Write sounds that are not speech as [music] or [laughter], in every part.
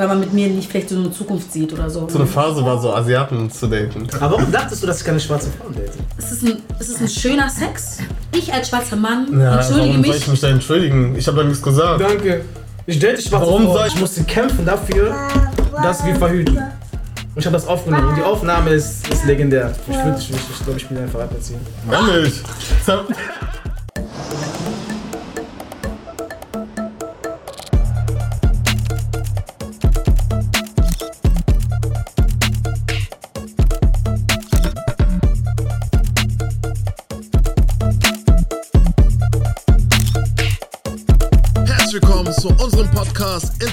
weil man mit mir nicht vielleicht so eine Zukunft sieht oder so. So eine Phase war so, Asiaten zu daten. Aber warum dachtest du, dass ich keine schwarze Frau date? Es ist ein, es ist ein schöner Sex. Ich als schwarzer Mann Ja, entschuldige warum soll mich. ich mich da entschuldigen? Ich habe da nichts gesagt. Danke. Ich date schwarze Warum Frau. soll ich- Ich musste kämpfen dafür, dass wir verhüten. Und ich habe das aufgenommen. Und die Aufnahme ist, ist legendär. Ich würde dich nicht. Ich glaube, ich bin einfach aberziehen. Ehrlich.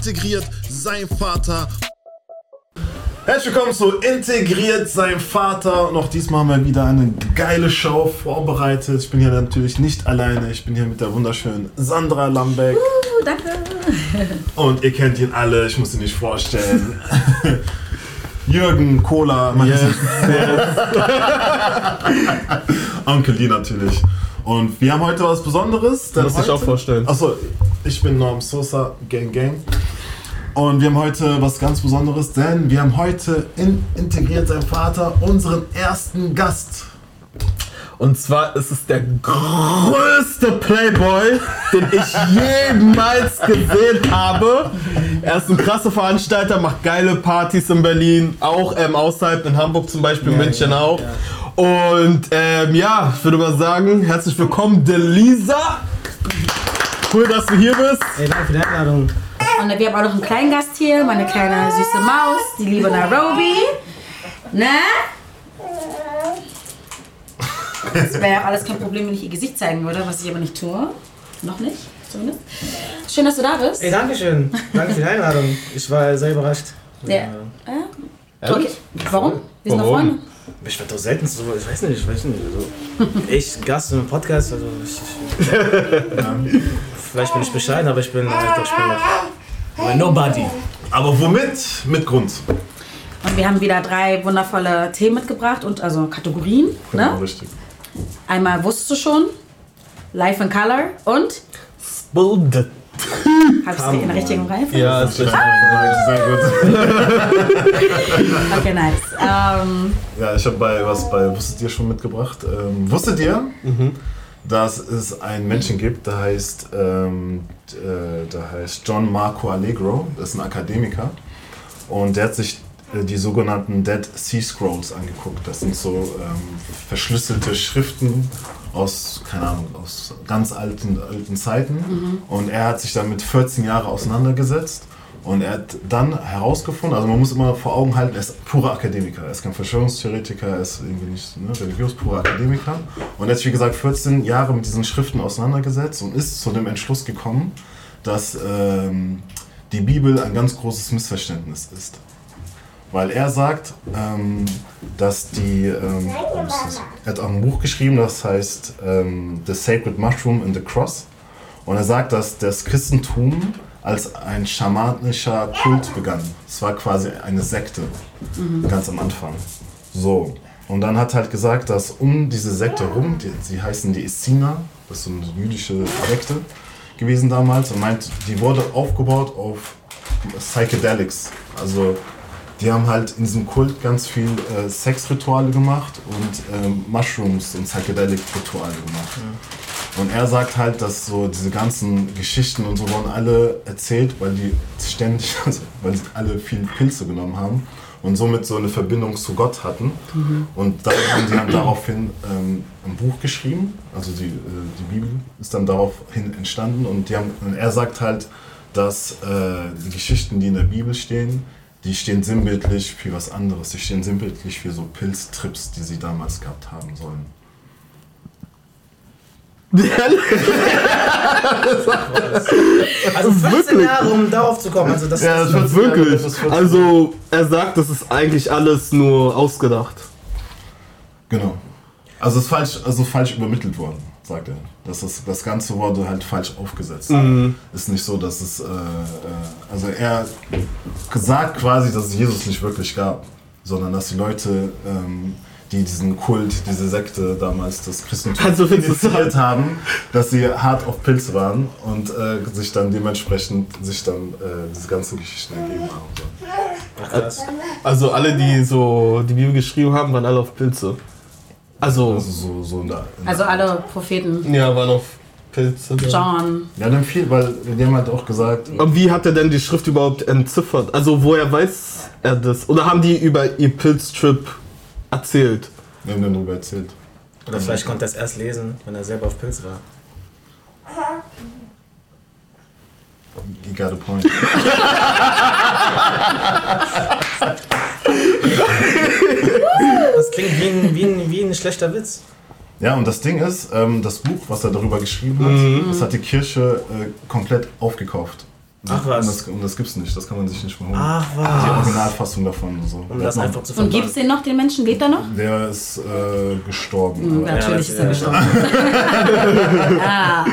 Integriert sein Vater. Herzlich willkommen zu Integriert sein Vater. Und auch diesmal haben wir wieder eine geile Show vorbereitet. Ich bin hier natürlich nicht alleine. Ich bin hier mit der wunderschönen Sandra Lambeck. Uh, danke. [laughs] Und ihr kennt ihn alle, ich muss ihn nicht vorstellen. [laughs] Jürgen Cola, mein [laughs] Onkel Lee natürlich. Und wir haben heute was Besonderes. musst dich heute- auch vorstellen. Achso, ich bin Norm Sosa, Gang Gang. Und wir haben heute was ganz Besonderes, denn wir haben heute in Integriert sein Vater unseren ersten Gast. Und zwar ist es der größte Playboy, den ich jemals gesehen habe. Er ist ein krasser Veranstalter, macht geile Partys in Berlin, auch ähm, außerhalb in Hamburg zum Beispiel, Ja, München ja, auch. ja. Und ähm, ja, ich würde mal sagen, herzlich willkommen, Delisa. Cool, dass du hier bist. Ey, danke für die Einladung. Und wir haben auch noch einen kleinen Gast hier, meine kleine süße Maus, die liebe Nairobi. Ne? Das wäre ja alles kein Problem, wenn ich ihr Gesicht zeigen würde, was ich aber nicht tue. Noch nicht, zumindest. Schön, dass du da bist. Ey, danke schön. Danke für die Einladung. Ich war sehr überrascht. Ja. Äh, Ja? Okay. Warum? Wir sind doch Warum? Freunde. Ich werde doch selten so, ich weiß nicht, ich weiß nicht. Also, [laughs] ich Gast in einem Podcast, also ich, ich, ja, [laughs] vielleicht bin ich bescheiden, aber ich bin, äh, doch, ich bin noch aber Nobody. Aber womit? Mit Grund. Und wir haben wieder drei wundervolle Themen mitgebracht und also Kategorien. Genau, Ne? richtig. Einmal wusstest du schon, Life in Color und Build. habe ich es in der richtigen Reihenfolge? Ja, ist richtig. Sehr gut. [laughs] Okay, nice. Ähm, Ja, ich habe bei was bei Wusstet ihr schon mitgebracht. Ähm, wusstet ihr, dass es einen Menschen gibt, der heißt, ähm, äh, der heißt John Marco Allegro, das ist ein Akademiker. Und der hat sich äh, die sogenannten Dead Sea Scrolls angeguckt. Das sind so ähm, verschlüsselte Schriften aus, keine Ahnung, aus ganz alten, alten Zeiten. Und er hat sich damit 14 Jahre auseinandergesetzt. Und er hat dann herausgefunden, also man muss immer vor Augen halten, er ist purer Akademiker. Er ist kein Verschwörungstheoretiker, er ist irgendwie nicht ne, religiös, purer Akademiker. Und er hat sich, wie gesagt, 14 Jahre mit diesen Schriften auseinandergesetzt und ist zu dem Entschluss gekommen, dass ähm, die Bibel ein ganz großes Missverständnis ist. Weil er sagt, ähm, dass die. Ähm, er hat auch ein Buch geschrieben, das heißt ähm, The Sacred Mushroom and the Cross. Und er sagt, dass das Christentum als ein schamanischer Kult begann. Es war quasi eine Sekte, ganz am Anfang. So. Und dann hat halt gesagt, dass um diese Sekte rum, die, sie heißen die Essener, das ist so eine jüdische Sekte gewesen damals, und meint, die wurde aufgebaut auf Psychedelics. Also die haben halt in diesem Kult ganz viel äh, Sexrituale gemacht und ähm, Mushrooms und Psychedelic-Rituale gemacht. Und er sagt halt, dass so diese ganzen Geschichten und so wurden alle erzählt, weil die ständig, [laughs] also weil sie alle viel Pilze genommen haben und somit so eine Verbindung zu Gott hatten. Und dann haben sie dann daraufhin ähm, ein Buch geschrieben, also die, äh, die Bibel ist dann daraufhin entstanden und, die haben, und er sagt halt, dass äh, die Geschichten, die in der Bibel stehen, die stehen sinnbildlich für was anderes. Die stehen sinnbildlich für so Pilztrips, die sie damals gehabt haben sollen. [laughs] Also 14 Jahre, um darauf zu kommen. Also das, Ja, das, wirklich. 14 Also, er sagt, das ist eigentlich alles nur ausgedacht. Genau. Also es ist falsch, also falsch übermittelt worden, sagt er. Das, ist, das Ganze wurde halt falsch aufgesetzt. Ist nicht so, dass es, äh, äh, also er sagt quasi, dass es Jesus nicht wirklich gab, sondern dass die Leute ähm, die diesen Kult, diese Sekte damals, das Christentum Also initiiert haben, dass sie hart auf Pilze waren und äh, sich dann dementsprechend sich dann äh, diese ganzen Geschichten ergeben haben. Also alle, die so die Bibel geschrieben haben, waren alle auf Pilze. Also, Also so, so in der, in Also alle Propheten. ja, waren auf Pilze. John. Ja, dann viel, weil die haben halt auch gesagt, Und wie hat er denn die Schrift überhaupt entziffert? Also woher weiß er das? Oder haben die über ihr Pilztrip erzählt? wir haben dann darüber erzählt. Oder vielleicht konnte er es erst lesen, wenn er selber auf Pilz war. You got a point. Das klingt wie ein, wie ein, wie ein schlechter Witz. Ja, und das Ding ist, ähm, das Buch, was er darüber geschrieben hat, das hat die Kirche äh, komplett aufgekauft. Ach was. Und das, und das gibt's nicht, das kann man sich nicht mehr holen. Ach Die was. Originalfassung davon. So. Um Der das einfach zu Und gibt es verbannen. den noch, den Menschen? Lebt er noch? Der ist äh, gestorben. Mhm, Natürlich das- ist er ja. gestorben. [laughs] ah,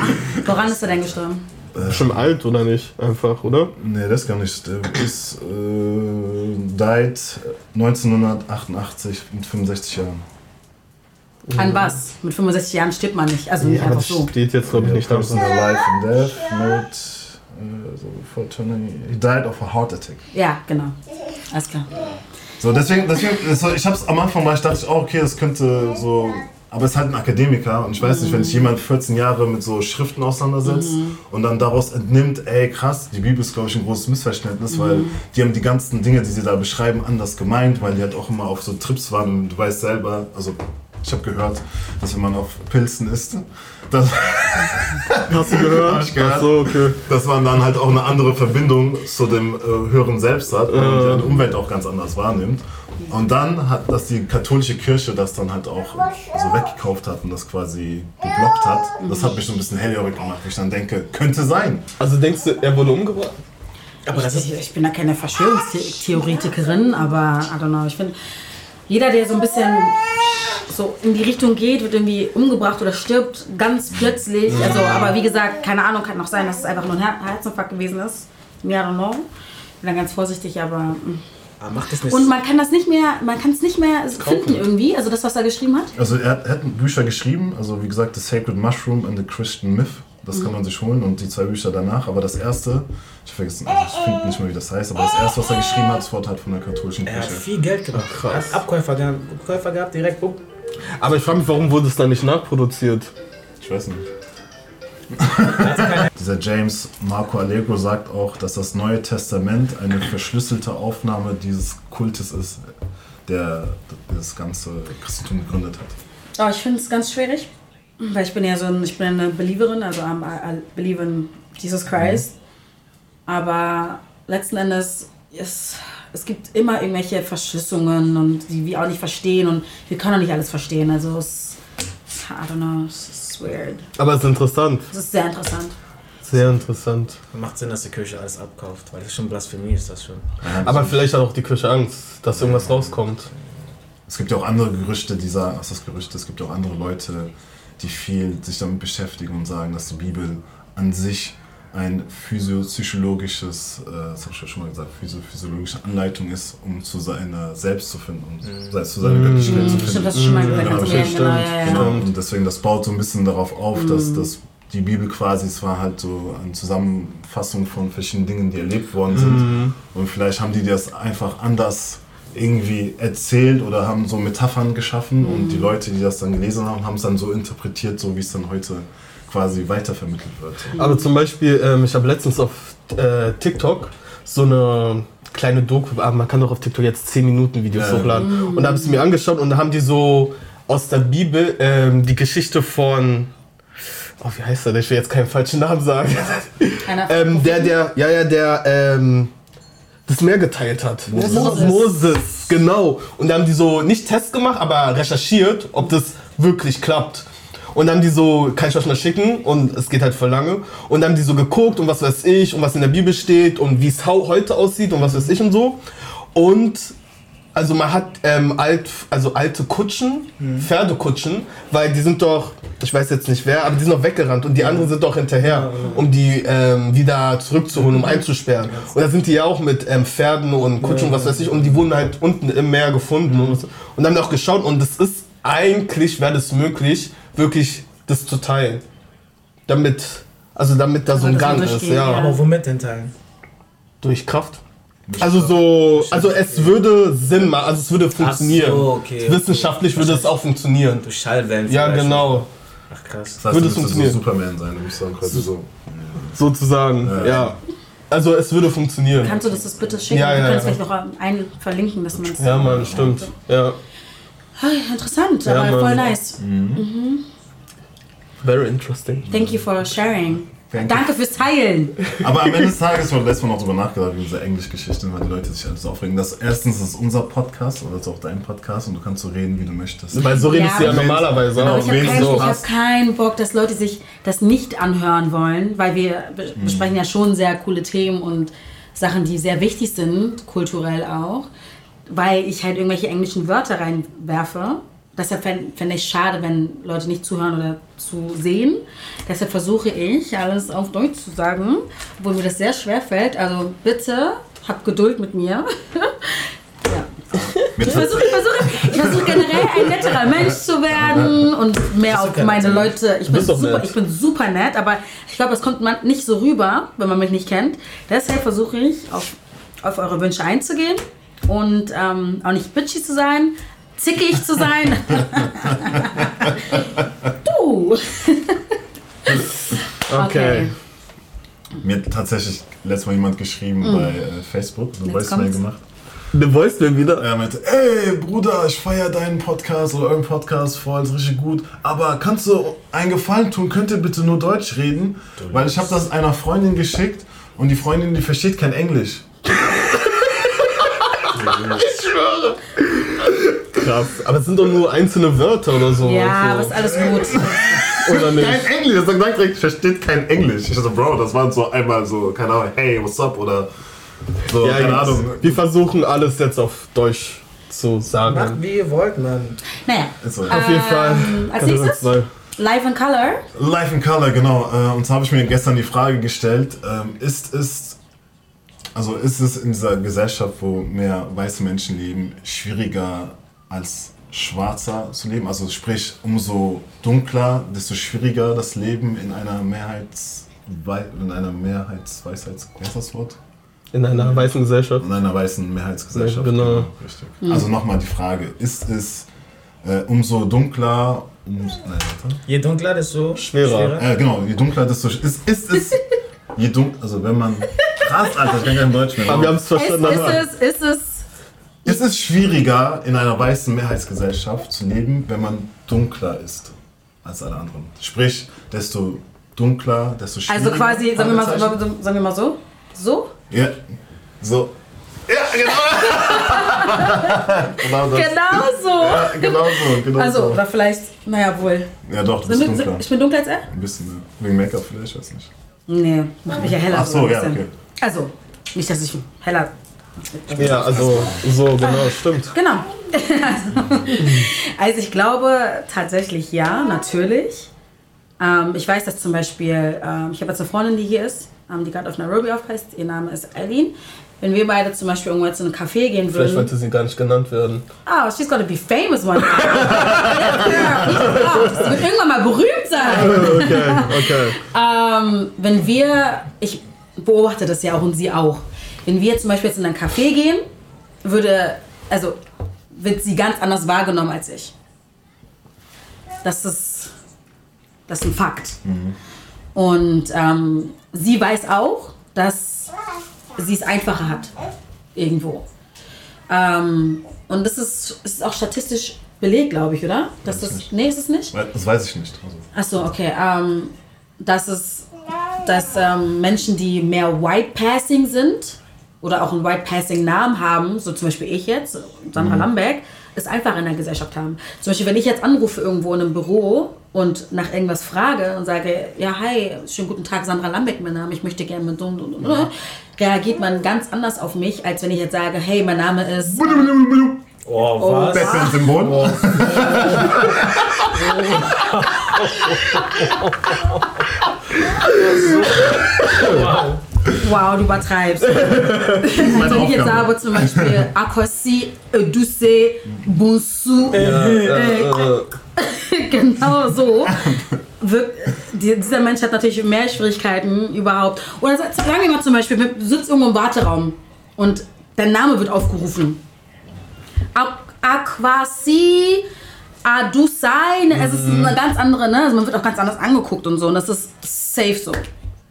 woran ist er denn gestorben? Schon alt oder nicht? Einfach, oder? Nee, das gar nicht. Der ist äh, died 1988 mit 65 Jahren. An was? Mit 65 Jahren stirbt man nicht. Also nicht aber einfach das so. steht jetzt, glaube ich, nicht da. Alive and death, äh, so, for turning, he died of a heart attack. Ja, genau. Alles klar. So, deswegen, deswegen so, ich hab's am Anfang war ich dachte auch, okay, das könnte so. Aber es ist halt ein Akademiker und ich weiß nicht, wenn sich jemand 14 Jahre mit so Schriften auseinandersetzt und dann daraus entnimmt, ey krass, die Bibel ist glaube ich ein großes Missverständnis, weil die haben die ganzen Dinge, die sie da beschreiben, anders gemeint, weil die halt auch immer auf so Trips waren und du weißt selber, also ich habe gehört, dass wenn man auf Pilzen ist, dass, Hast du gehört? Hab ich gehört. Ach so, okay. dass man dann halt auch eine andere Verbindung zu dem äh, Hören selbst hat und die Umwelt auch ganz anders wahrnimmt. Und dann hat, dass die katholische Kirche das dann halt auch so weggekauft hat und das quasi geblockt hat, das hat mich so ein bisschen hellhörig gemacht, wo ich dann denke, könnte sein. Also denkst du, er wurde umgebracht? Aber das ist. Ich, ich bin da keine Verschwörungstheoretikerin, aber I don't know. Ich finde, jeder, der so ein bisschen so in die Richtung geht, wird irgendwie umgebracht oder stirbt ganz plötzlich. Also, aber wie gesagt, keine Ahnung, kann noch sein, dass es einfach nur ein Her Herzinfarkt gewesen ist. I don't know. Bin da ganz vorsichtig, aber. mm. Aber macht das nicht. Und man kann das nicht mehr, man kann es nicht mehr finden irgendwie, also das, was er geschrieben hat. Also er hat, er hat Bücher geschrieben, also wie gesagt, The Sacred Mushroom and the Christian Myth, das kann man sich holen und die zwei Bücher danach, aber das erste, ich vergesse, also ich finde nicht mehr, wie das heißt, aber das erste, was er geschrieben hat, das wurde halt von der katholischen er hat Kirche. viel Geld gemacht. krass. Er hat Abkäufer gehabt, Abkäufer gehabt direkt. bumm. Aber ich frage mich, warum wurde es dann nicht nachproduziert? Ich weiß nicht. [laughs] Dieser James Marco Allegro sagt auch, dass das Neue Testament eine verschlüsselte Aufnahme dieses Kultes ist, der das ganze Christentum gegründet hat. Aber ich finde es ganz schwierig, weil ich bin ja so ein, ich bin eine Believerin, also I'm, I, I believe in Jesus Christ. Aber letzten Endes ist, es gibt immer irgendwelche Verschlüsselungen und die wir auch nicht verstehen und wir können auch nicht alles verstehen. Also es, I don't know, es ist weird. Aber es ist interessant. Es ist sehr interessant. Sehr interessant. Macht Sinn, dass die Kirche alles abkauft, weil das ist schon Blasphemie, ist das schon. Aber vielleicht hat auch die Kirche Angst, dass irgendwas rauskommt. Es gibt ja auch andere Gerüchte, die sagen, was ist das Gerüchte, es gibt ja auch andere Leute, die viel sich damit beschäftigen und sagen, dass die Bibel an sich ein physiopsychologisches, äh, das habe ich ja schon mal gesagt, physio physiologische Anleitung ist, um zu seiner selbst zu finden, um zu seiner Göttlichkeit zu Stimmt, finden. das ist schon mal gesagt. Genau, stimmt, genau, ja. Genau, und deswegen, das baut so ein bisschen darauf auf, dass, dass die Bibel quasi, es war halt so eine Zusammenfassung von verschiedenen Dingen, die erlebt worden sind. Und vielleicht haben die das einfach anders irgendwie erzählt oder haben so Metaphern geschaffen und die Leute, die das dann gelesen haben, haben es dann so interpretiert, so wie es dann heute quasi weitervermittelt wird. Aber zum Beispiel, ähm, ich habe letztens auf äh, TikTok so eine kleine Doku, aber man kann doch auf TikTok jetzt 10 Minuten Videos Ja. hochladen. Und da habe ich es mir angeschaut und da haben die so aus der Bibel ähm, die Geschichte von, oh wie heißt er, ich will jetzt keinen falschen Namen sagen. [laughs] Ähm, der, der, ja, ja, der ähm, das Meer geteilt hat. Moses. Moses, genau. Und da haben die so nicht Test gemacht, aber recherchiert, ob das wirklich klappt. Und dann haben die so, kann ich euch mal schicken und es geht halt voll lange. Und dann haben die so geguckt und was weiß ich und was in der Bibel steht und wie es heute aussieht und was weiß ich und so. Und also man hat ähm, alt, also alte Kutschen, Pferdekutschen, weil die sind doch, ich weiß jetzt nicht wer, aber die sind doch weggerannt und die anderen sind doch hinterher, um die ähm, wieder zurückzuholen, um einzusperren. Und da sind die ja auch mit ähm, Pferden und Kutschen, was weiß ich, und die wurden halt unten im Meer gefunden und, so. und dann haben wir auch geschaut und es ist eigentlich, wäre das möglich, wirklich das zu teilen. Damit, also damit da so ein das Gang ist, ja. ja. Aber womit denn teilen? Durch Kraft. Also so, also es würde Sinn machen, also es würde funktionieren. so, okay, Wissenschaftlich würde es auch funktionieren. Durch Schallwellen. Ja, genau, Ach krass. Das heißt, Würde es müsstest so funktionieren? Superman sein, du dann quasi so. sozusagen, ja. Also es würde funktionieren. Kannst du das, das bitte schicken? Ja, ja, du kannst ja. vielleicht noch einen verlinken, dass man es. Ja, Mann, stimmt. Ja, Interessant, Ja, aber Mann. voll nice. very interesting. Thank you for sharing. You. Danke fürs Teilen. Aber am Ende des Tages, haben letztes Mal noch drüber nachgedacht, über diese Englischgeschichten, weil die Leute sich alles aufregen. Das erstens ist unser Podcast oder ist auch dein Podcast und du kannst so reden, wie du möchtest. Weil so redest Ja, du ja normalerweise Genau, auch. Ich habe so hab keinen Bock, dass Leute sich das nicht anhören wollen, weil wir Mhm. besprechen ja schon sehr coole Themen und Sachen, die sehr wichtig sind, kulturell auch, weil ich halt irgendwelche englischen Wörter reinwerfe. Deshalb fände fänd ich schade, wenn Leute nicht zuhören oder zu sehen. Deshalb versuche ich, alles auf Deutsch zu sagen, obwohl mir das sehr schwer fällt. Also bitte, habt Geduld mit mir. [laughs] [laughs] Ich versuche ich versuche, ich versuche generell ein netterer Mensch zu werden und mehr auf meine. Leute. Ich bin, super, nett. ich bin super nett, aber ich glaube, es kommt man nicht so rüber, wenn man mich nicht kennt. Deshalb versuche ich, auf, auf eure Wünsche einzugehen und ähm, auch nicht bitchy zu sein, zickig zu sein. du! [laughs] Okay. Mir hat tatsächlich letztes Mal jemand geschrieben bei äh, Facebook, eine Voicemail gemacht. The Voice will wieder. Er meinte, ey Bruder, ich feiere deinen Podcast oder euren Podcast voll, ist richtig gut. Aber kannst du einen Gefallen tun? Könnt ihr bitte nur Deutsch reden? Weil ich habe das einer Freundin geschickt und die Freundin, die versteht kein Englisch. [laughs] Krass. Aber es sind doch nur einzelne Wörter oder so. Ja, so. aber ist alles gut. Oder nicht? Kein Englisch, er sagt direkt, versteht kein Englisch. Ich so, Bro, das waren so einmal so, keine Ahnung, hey, what's up? Oder so, Ja, keine jetzt- Ahnung. Wir versuchen alles jetzt auf Deutsch zu Macht sagen. wie ihr wollt, Mann. Naja. Auf jeden Fall. Ähm, als Kann das nächstes? sein. Live in Color. Life in Color, genau. Äh, Und zwar habe ich mir gestern die Frage gestellt, ähm, ist es, also ist es in dieser Gesellschaft, wo mehr weiße Menschen leben, schwieriger als schwarzer zu leben? Also sprich, umso dunkler, desto schwieriger das Leben in einer Mehrheits... in einer Mehrheitsweisheits... Wie heißt das Wort? In einer weißen Gesellschaft. In einer weißen Mehrheitsgesellschaft. Ja, genau. richtig. Also nochmal die Frage, ist es äh, umso dunkler... Um, nein, warte. Je dunkler, desto Schwerer. Äh, genau, je dunkler, desto. sch- Ist, ist es. Je dunkler. Also, wenn man. Krass, Alter, ich kann kein Deutsch mehr. Aber wir haben es Ist, verstanden. ist es, ist es. Ist es schwieriger, in einer weißen Mehrheitsgesellschaft zu leben, wenn man dunkler ist als alle anderen? Sprich, desto dunkler, desto schwieriger. Also quasi, sagen wir, mal, so- sagen wir mal so. So? Ja, so. Ja, genau. [laughs] genau das. Genau so. Ja, genau so. Genau Also, so. oder vielleicht, naja, wohl. Ja, doch, du bist Sind, dunkler. ich bin dunkler als er? Ein bisschen, ja. Wegen Make-up vielleicht, weiß nicht. Nee, mach mich ja heller. Ach so, ja, okay. Also, nicht, dass ich heller. Ja, also so, genau, stimmt. Genau. also, [laughs] also ich glaube tatsächlich ja, natürlich. Ähm, ich weiß, dass zum Beispiel, ähm, ich habe jetzt eine Freundin, die hier ist, ähm, die gerade auf Nairobi aufpasst. Ihr Name ist Eileen. Wenn wir beide zum Beispiel irgendwo jetzt in ein Café gehen Vielleicht würden. wollte sie gar nicht genannt werden. Oh, she's gonna be famous one day. [laughs] Sie wird irgendwann mal berühmt sein. [laughs] Okay, okay. Ähm, wenn wir, ich beobachte das ja auch und sie auch. Wenn wir zum Beispiel jetzt in ein Café gehen, würde, also wird sie ganz anders wahrgenommen als ich. Das ist, das ist ein Fakt. Und ähm, sie weiß auch, dass sie es einfacher hat. Irgendwo. Ähm, und das ist, ist auch statistisch belegt, glaube ich, oder? Dass das, nicht. nee, ist es nicht? Das weiß ich nicht. Also. Ach so, okay. Ähm, dass es, dass ähm, Menschen, die mehr White Passing sind oder auch einen White Passing Namen haben, so zum Beispiel ich jetzt, Sandra Lambeck, es einfach in der Gesellschaft haben. Zum Beispiel, wenn ich jetzt anrufe irgendwo in einem Büro und nach irgendwas frage und sage, ja, hi, schönen guten Tag, Sandra Lambeck, mein Name, ich möchte gerne mit so und so und so, reagiert man ganz anders auf mich, als wenn ich jetzt sage, hey, mein Name ist Oh, Oh, was? Batman-Symbol. [laughs] [laughs] Wow. Wow, du übertreibst. [laughs] Wenn ich jetzt sage zum Beispiel [laughs] Akosi, Duse, Bunsu, äh, [laughs] genau so. Wir- die- Dieser Mensch hat natürlich mehr Schwierigkeiten überhaupt. Oder sa- sagen wir mal zum Beispiel, du sitzt irgendwo im Warteraum und dein Name wird aufgerufen. Aquasi, Adusai, es ist eine ganz andere, ne? Also man wird auch ganz anders angeguckt und so. Und das ist safe so.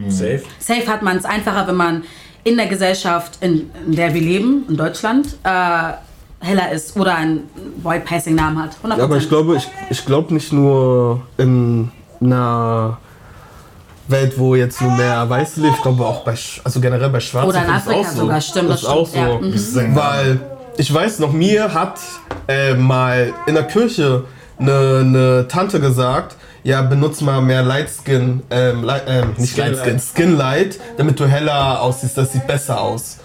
Safe. Safe hat man es einfacher, wenn man in der Gesellschaft, in, in der wir leben, in Deutschland, äh, heller ist oder einen White Passing Namen hat. 100%. Ja, aber ich glaube, ich, ich glaube nicht nur in einer Welt, wo jetzt nur mehr Weiße leben, ich glaube auch bei, also generell bei Schwarzen. Oder in Afrika auch so. sogar, stimmt, Das das ist auch stimmt, ja. so. Mhm. Das ist ein Weil ich weiß noch, mir hat äh, mal in der Kirche eine, eine Tante gesagt, ja, benutz mal mehr Lightskin, ähm, Light, ähm, nicht Skin Lightskin, Light. Skinlight, damit du heller aussiehst, das sieht besser aus.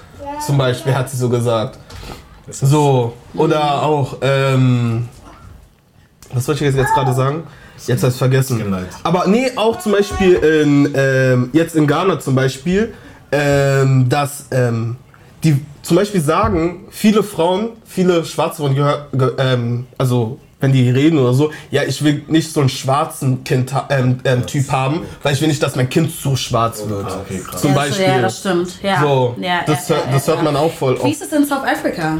Zum Beispiel hat sie so gesagt. So, oder auch, ähm, was wollte ich jetzt, jetzt gerade sagen? Jetzt hast du vergessen. Skinlight. Aber nee, auch zum Beispiel in, ähm, jetzt in Ghana zum Beispiel, ähm, dass ähm, die zum Beispiel sagen, viele Frauen, viele Schwarze ähm, also wenn die reden oder so, ja, ich will nicht so einen schwarzen kind, ähm, ähm, Typ haben, weil ich will nicht, dass mein Kind zu schwarz wird. Ah, okay, krass. Zum ja, das- Beispiel. Ja, das stimmt. Ja. So, ja, das, ja, hört- ja, das ja, hört man auch voll Wie oft. ist es in South Africa?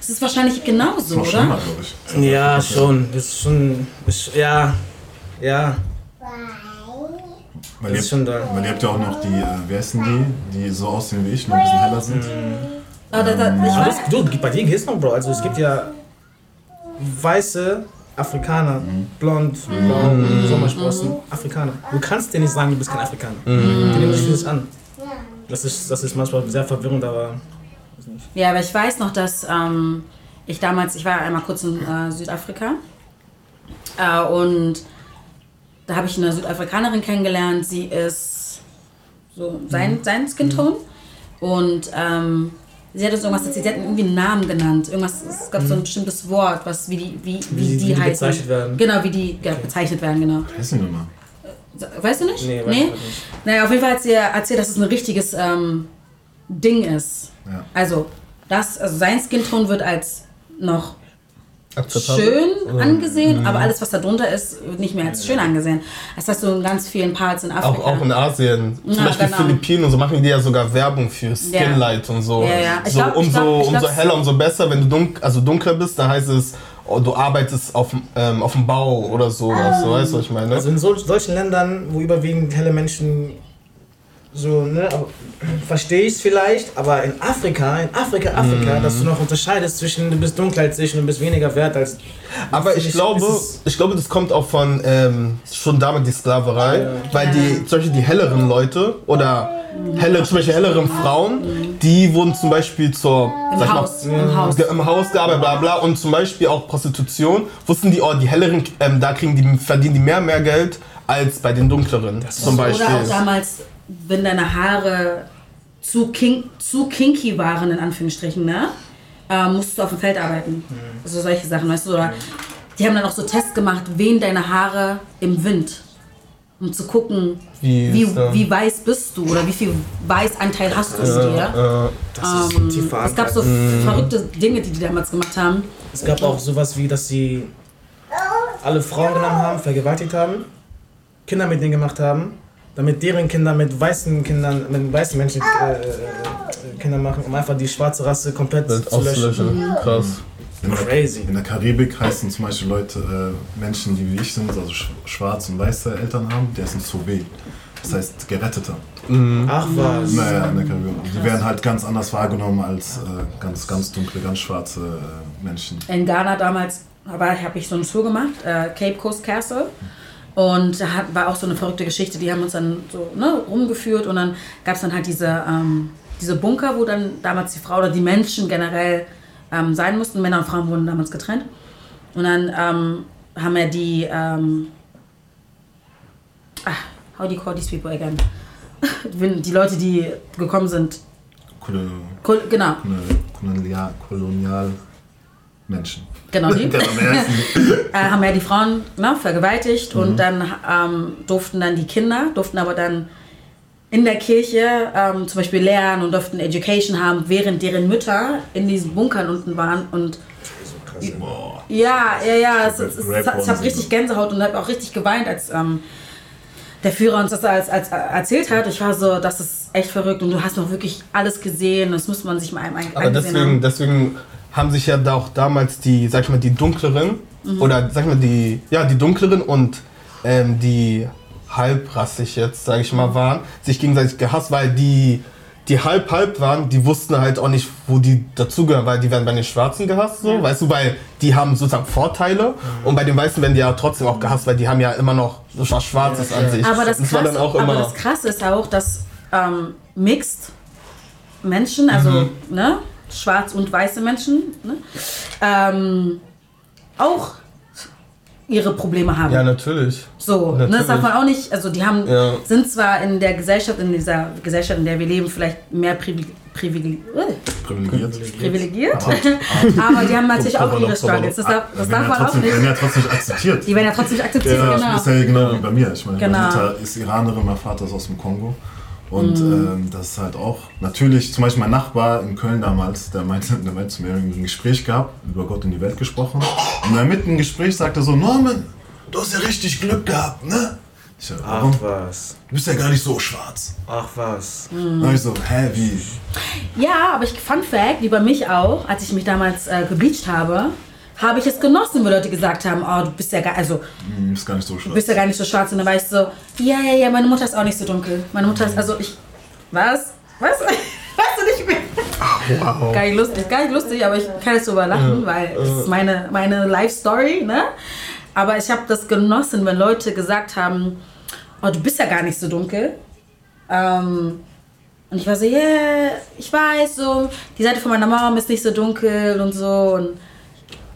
Es ist wahrscheinlich genauso, Noch schlimmer, oder? glaube ich. Ja, schon. Das ist schon. Ist, ja. Ja. Weil Das ihr, ist schon da. weil ihr habt ja auch noch die, äh, wie heißen die, die so aussehen wie ich, nur ein bisschen heller sind. Aber da, da, ich Aber weiß, das, du, bei dir geht's noch, Bro. Also es gibt ja weiße Afrikaner, blond, braun, Sommersprossen, Afrikaner. Du kannst dir nicht sagen, du bist kein Afrikaner. Die nehmen sich vieles an. Das ist, das ist manchmal sehr verwirrend, aber ja, aber ich weiß noch, dass ähm, ich damals, ich war einmal kurz in äh, Südafrika. Äh, und da habe ich eine Südafrikanerin kennengelernt. Sie ist so sein, sein Skin-Tone. Und ähm, sie hat uns irgendwas erzählt. Sie hat irgendwie einen Namen genannt. Irgendwas, es gab so ein bestimmtes Wort, was wie die, wie, wie, Wie- die, wie die heißen. bezeichnet werden. Genau, wie die ja, bezeichnet werden, genau. Heißen die nochmal? Weißt du nicht? nee, weiß ich nicht. Naja, auf jeden Fall hat sie erzählt, dass es ein richtiges ähm, Ding ist. Ja. Also, das, also sein Skin-Ton wird als noch Akzeptabel. schön angesehen, aber alles, was da drunter ist, wird nicht mehr als schön angesehen. Das hast du in ganz vielen Parts in Afrika. Auch, auch in Asien. Zum Ja, Beispiel genau. Philippinen und so machen die ja sogar Werbung für Skinlight und so. Ja, ja. Ich so glaub- umso, glaub- umso glaub- heller, umso besser. Wenn du dunk, also dunkler bist, dann heißt es, oh, du arbeitest auf, dem- ähm, auf dem Bau oder. So, weißt du, was ich meine? Also in sol solchen Ländern, wo überwiegend helle Menschen so, ne, aber verstehe ich es vielleicht, aber in Afrika, in Afrika, Afrika, dass du noch unterscheidest zwischen du bist dunkler als ich und du bist weniger wert als. Aber ich Finde glaube, ich glaube, das kommt auch von ähm, schon damit die Sklaverei, weil die, zum Beispiel die helleren Leute oder helle, zum Beispiel helleren Frauen, die wurden zum Beispiel zur Im sag ich mal, Haus, im Haus. im Haus gearbeitet, bla bla und zum Beispiel auch Prostitution, wussten die, oh, die helleren, ähm, da kriegen die, verdienen die mehr, mehr Geld als bei den dunkleren zum Beispiel. Oder auch damals, wenn deine Haare zu, kink, zu kinky waren, in Anführungsstrichen, ne? Äh, musst du auf dem Feld arbeiten. Also solche Sachen, weißt du? Oder die haben dann auch so Tests gemacht, wehen deine Haare im Wind. Um zu gucken, Wie wie, wie weiß bist du oder wie viel Weißanteil hast du in dir. Äh, Das ist Ähm, tief es gab so verrückte Dinge, die die damals gemacht haben. Es gab auch sowas wie, dass sie alle Frauen genommen haben, vergewaltigt haben, Kinder mit denen gemacht haben, damit deren Kinder mit weißen Kindern, mit weißen Menschen äh, äh, Kinder machen, um einfach die schwarze Rasse komplett das zu löschen. auszulöschen. Krass. In der, Crazy. in der Karibik heißen zum Beispiel Leute, äh, Menschen, die wie ich sind, also sch schwarz und weiße Eltern haben, die heißen Sauvé. Das heißt Geretteter. Ach was. Naja, in der Karibik. Die werden halt ganz anders wahrgenommen als äh, ganz, ganz dunkle, ganz schwarze äh, Menschen. in Ghana damals habe hab ich so eine Tour gemacht, äh, Cape Coast Castle. Und da war auch so eine verrückte Geschichte. Die haben uns dann so ne, rumgeführt und dann gab es dann halt diese, ähm, diese Bunker, wo dann damals die Frau oder die Menschen generell ähm, sein mussten. Männer und Frauen wurden damals getrennt. Und dann ähm, haben wir die, ähm, ah, how do you call these people again? [laughs] Die Leute, die gekommen sind, Kolo Kol- genau, Kolonial, Kolonial Menschen. Genau die. [laughs] [laughs] Äh, haben ja die Frauen ne, vergewaltigt Mhm. und dann ähm, durften dann die Kinder, durften aber dann in der Kirche ähm, zum Beispiel lernen und durften Education haben, während deren Mütter in diesen Bunkern unten waren und Boah. ja, ja, ja, es, es, es, ich habe richtig Gänsehaut und habe auch richtig geweint, als ähm, der Führer uns das als, als, erzählt hat. Ich war so, das ist echt verrückt und du hast noch wirklich alles gesehen, das muss man sich mal ein, Aber deswegen, haben. deswegen haben sich ja da auch damals die, sag ich mal, die dunkleren Mhm. oder sag ich mal die, ja, die dunkleren und ähm, die halbrassig jetzt, sag ich mal, waren, sich gegenseitig gehasst, weil die, die halb halb waren, die wussten halt auch nicht, wo die dazugehören, weil die werden bei den Schwarzen gehasst, so, weißt du, weil die haben sozusagen Vorteile und bei den Weißen werden die ja trotzdem auch gehasst, weil die haben ja immer noch so was Schwarzes an sich. Aber das, war krass, dann auch aber das Krasse ist auch, dass ähm, Mixed Menschen, also Mhm. ne, schwarz und weiße Menschen, ne, ähm, auch ihre Probleme haben. ja, natürlich. So, ne, das Natürlich. darf man auch nicht, also die haben, Ja. sind zwar in der Gesellschaft, in dieser Gesellschaft, in der wir leben, vielleicht mehr privileg, privileg, äh, Privilegiert. privilegiert, aber [laughs] die haben natürlich auch ihre aber Struggles, das darf, das werden darf ja man auch trotzdem, werden nicht. ja trotzdem nicht akzeptiert. Die werden ja trotzdem nicht akzeptiert, Ja, genau. Das ist ja genau wie bei mir. Ich meine, Genau. meine Mutter ist Iranerin, mein Vater ist aus dem Kongo. Und Mhm. ähm, das ist halt auch, natürlich, zum Beispiel mein Nachbar in Köln damals, der meinte, der meinte zu mir, ein Gespräch gehabt, über Gott und die Welt gesprochen. Und dann mitten im Gespräch sagte er so, Norman, du hast ja richtig Glück gehabt, ne? Ich so, Ach warum? was. Du bist ja gar nicht so schwarz. Ach was. Mhm. Dann hab ich so, hä, wie? Ja, aber ich, Fun Fact, wie bei mich auch, als ich mich damals äh, gebleached habe, habe ich es genossen, wenn Leute gesagt haben, oh, du bist ja gar, also, Hm, ist gar nicht so du schwarz. bist ja gar nicht so schwarz. Und dann war ich so, ja, ja, ja, meine Mutter ist auch nicht so dunkel. Meine Mutter ist, also ich, was? Was? [laughs] Weißt du nicht mehr? Wow. Gar nicht lustig, gar nicht lustig, aber ich kann jetzt drüber lachen, weil es ist meine, meine Life-Story, ne? Aber ich habe das genossen, wenn Leute gesagt haben, oh, du bist ja gar nicht so dunkel. Ähm, und ich war so, yeah, ich weiß, so, die Seite von meiner Mom ist nicht so dunkel und so. Und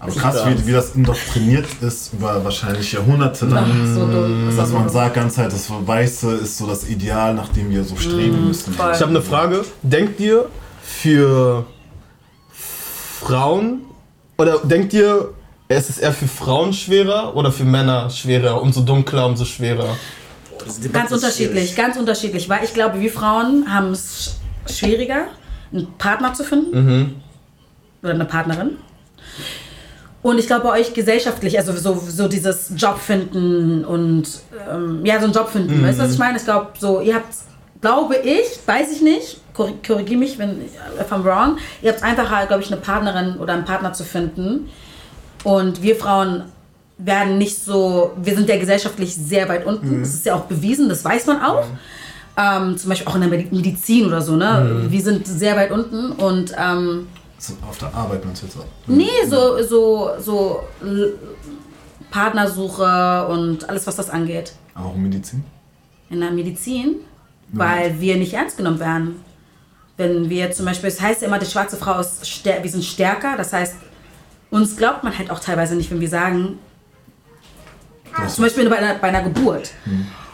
Aber krass, wie, wie das indoktriniert ist über wahrscheinlich Jahrhunderte lang. ach, so dumm. Das Dass man sagt ganz halt, das Weiße ist so das Ideal, nach dem wir so streben müssen. Mhm, voll. Ich habe eine Frage. Denkt ihr für Frauen oder denkt ihr, es ist eher für Frauen schwerer oder für Männer schwerer? Umso dunkler, umso schwerer. Ganz unterschiedlich, schwierig. ganz unterschiedlich. Weil ich glaube, wir Frauen haben es sch- schwieriger, einen Partner zu finden. Oder eine Partnerin. Und ich glaube bei euch gesellschaftlich, also so, so dieses Job finden und ähm, ja, so einen Job finden. Weißt du, was ich meine? Ich glaube, so, ihr habt, glaube ich, weiß ich nicht, korrigiere mich, wenn if I'm wrong, ihr habt einfacher, glaube ich, eine Partnerin oder einen Partner zu finden. Und wir Frauen werden nicht so, wir sind ja gesellschaftlich sehr weit unten. Das ist ja auch bewiesen, das weiß man auch. Ähm, zum Beispiel auch in der Medi- Medizin oder so, ne? Wir sind sehr weit unten und ähm, Auf der Arbeit meinst du jetzt auch? nee, so, so, so L- Partnersuche und alles, was das angeht. Auch Medizin? In der Medizin, weil wir nicht ernst genommen werden. Wenn wir zum Beispiel, es heißt ja immer, die schwarze Frau ist, wir sind stärker, das heißt, uns glaubt man halt auch teilweise nicht, wenn wir sagen, Das zum Beispiel bei einer, bei einer Geburt.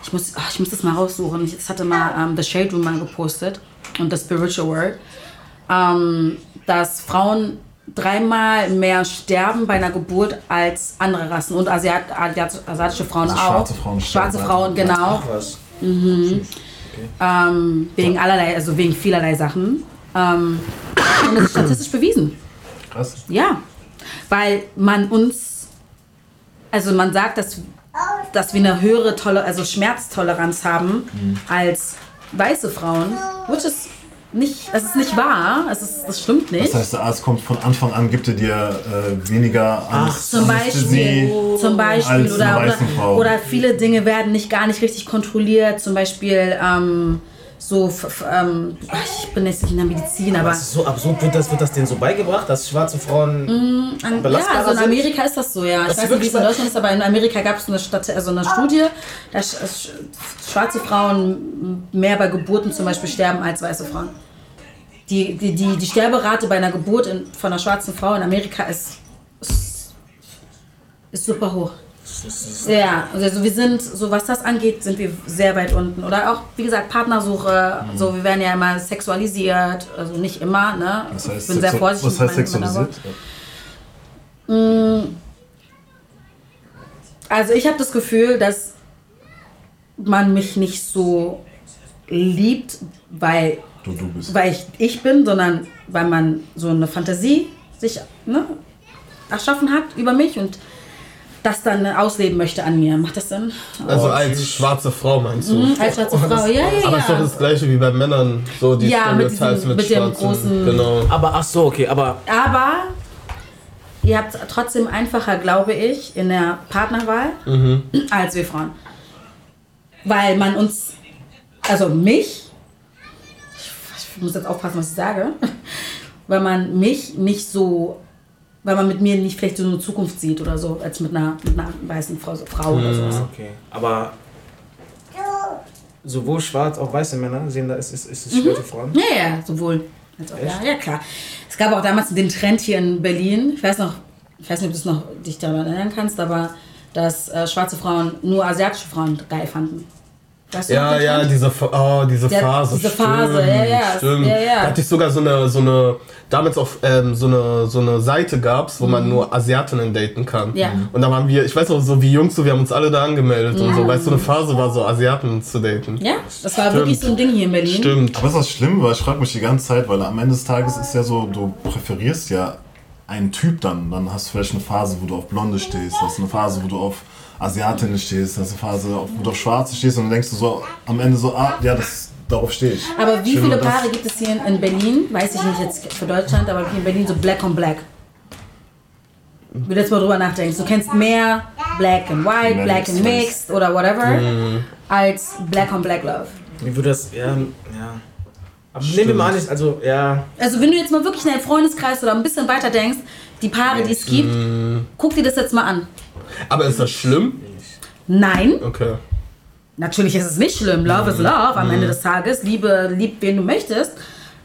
Ich, muss, ach, ich muss das mal raussuchen. Ich, das hatte mal ähm, The Shade Room mal gepostet und das Spiritual World, ähm, dass Frauen dreimal mehr sterben bei einer Geburt als andere Rassen und Asiat, Asiat, asiatische Frauen Also auch. schwarze Frauen Schwarze Frauen, genau. Ach was. Ähm, wegen allerlei, also wegen vielerlei Sachen. Ähm, und das ist statistisch bewiesen. krass. Ja, weil man uns, also man sagt, dass, dass wir eine höhere Toler also Schmerztoleranz haben als weiße Frauen, which is nicht, es ist nicht wahr, es ist, das stimmt nicht. Das heißt, der Arzt kommt von Anfang an, gibt er dir äh, weniger Angst, Zum Anästhesie. Beispiel, zum Beispiel oder, oder, oder viele Dinge werden nicht gar nicht richtig kontrolliert. Zum Beispiel ähm, so, ähm, ich bin jetzt nicht in der Medizin, aber Das ist so absurd, wird das, wird das denen so beigebracht, dass schwarze Frauen. An, ja, also in sind? Amerika ist das so, ja. Ich Das ist weiß nicht, wie wirklich es in? Deutschland ist, aber in Amerika gab es eine, Stat- also eine Studie, dass sch- sch- schwarze Frauen mehr bei Geburten zum Beispiel sterben als weiße Frauen. Die, die, die, die Sterberate bei einer Geburt in, von einer schwarzen Frau in Amerika ist, ist, ist super hoch. Ja, also wir sind, so was das angeht, sind wir sehr weit unten. Oder auch, wie gesagt, Partnersuche, so wir werden ja immer sexualisiert, also nicht immer, ne? Was heißt, ich bin sehr vorsichtig was heißt sexualisiert? Also ich habe das Gefühl, dass man mich nicht so liebt, weil, Du, du weil ich ich bin, sondern weil man so eine Fantasie sich ne, erschaffen hat über mich und das dann ausleben möchte an mir. Macht das Sinn? Also als schwarze Frau meinst du? Mhm, als schwarze Frau, ja, ja, Aber ist doch ja. das gleiche wie bei Männern, so die Ja, mit diesem- mit dem schwarzen- großen- Genau. Aber ach so, okay, aber Aber ihr habt trotzdem einfacher, glaube ich, in der Partnerwahl als wir Frauen. Weil man uns, also mich, ich muss jetzt aufpassen, was ich sage, [laughs] weil man mich nicht so, weil man mit mir nicht vielleicht so eine Zukunft sieht oder so, als mit einer, mit einer weißen Frau, Frau oder sowas. okay, aber sowohl schwarz auch weiße Männer sehen da ist ist ist es schwer für Frauen. Ja, ja, sowohl. Als auch, ja, ja, klar. Es gab auch damals den Trend hier in Berlin. Ich weiß noch, ich weiß nicht, ob du es noch dich daran erinnern kannst, aber dass äh, schwarze Frauen nur asiatische Frauen geil fanden. Weißt du Ja, ja, diese, oh, diese Der- Phase. diese Phase, ja, ja, Stimmt. ja, ja. Da hatte ich sogar so eine, so eine damals auf ähm, so eine, so eine Seite gab's, wo man nur Asiatinnen daten kann. Mhm. Ja. Und da waren wir, ich weiß noch, so wie Jungs, so, wir haben uns alle da angemeldet und so, weil es so eine Phase war, so Asiaten zu daten. Ja, das war wirklich so ein Ding hier in Berlin. Stimmt. Aber ist das schlimm? Weil ich frage mich die ganze Zeit, weil am Ende des Tages ist ja so, du präferierst ja einen Typ dann. Dann hast du vielleicht eine Phase, wo du auf Blonde stehst, hast eine Phase, wo du auf Asiatinnen stehst, hast eine Phase, wo du auf Schwarze stehst und dann denkst du so am Ende so, ah, ja, das, darauf stehe ich. Aber wie Schön, viele Paare gibt es hier in Berlin? Weiß ich nicht jetzt für Deutschland, aber hier in Berlin so Black on Black. Wenn du jetzt mal drüber nachdenkst, du kennst mehr Black and White, Mehr Black and Mixed oder whatever, als Black on Black Love. Wie würde das, ja, ja. Aber nehmen wir mal an, ich- also, ja, Also wenn du jetzt mal wirklich in deinen Freundeskreis oder ein bisschen weiter denkst, die Paare, die es gibt, guck dir das jetzt mal an. Aber ist das schlimm? Nein, Okay. natürlich ist es nicht schlimm. Love is love am Ende des Tages. Liebe, lieb, wen du möchtest.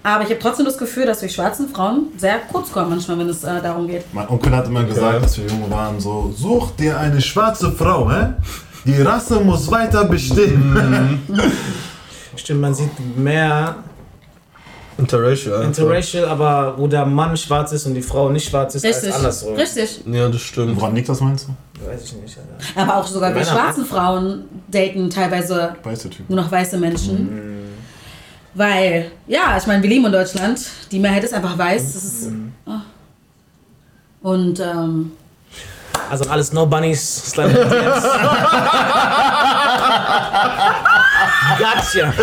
Aber ich habe trotzdem das Gefühl, dass wir schwarzen Frauen sehr kurz kommen manchmal, wenn es äh, darum geht. Mein Onkel hat immer gesagt, als wir Junge waren, so, such dir eine schwarze Frau, hä? Die Rasse muss weiter bestehen. [laughs] stimmt, man sieht mehr Interracial. interracial, aber wo der Mann schwarz ist und die Frau nicht schwarz ist, Richtig. als andersrum. Richtig. Ja, das stimmt. Woran liegt das, meinst du? Weiß ich nicht, Alter. Aber auch sogar wir schwarzen Frauen daten teilweise Weiße nur noch weiße Menschen. Weil, ja, ich meine, wir leben in Deutschland. Die Mehrheit ist einfach weiß. Das ist, oh. Und ähm, Also alles No Bunnies, Slime DMs. [laughs] [laughs] Gotcha!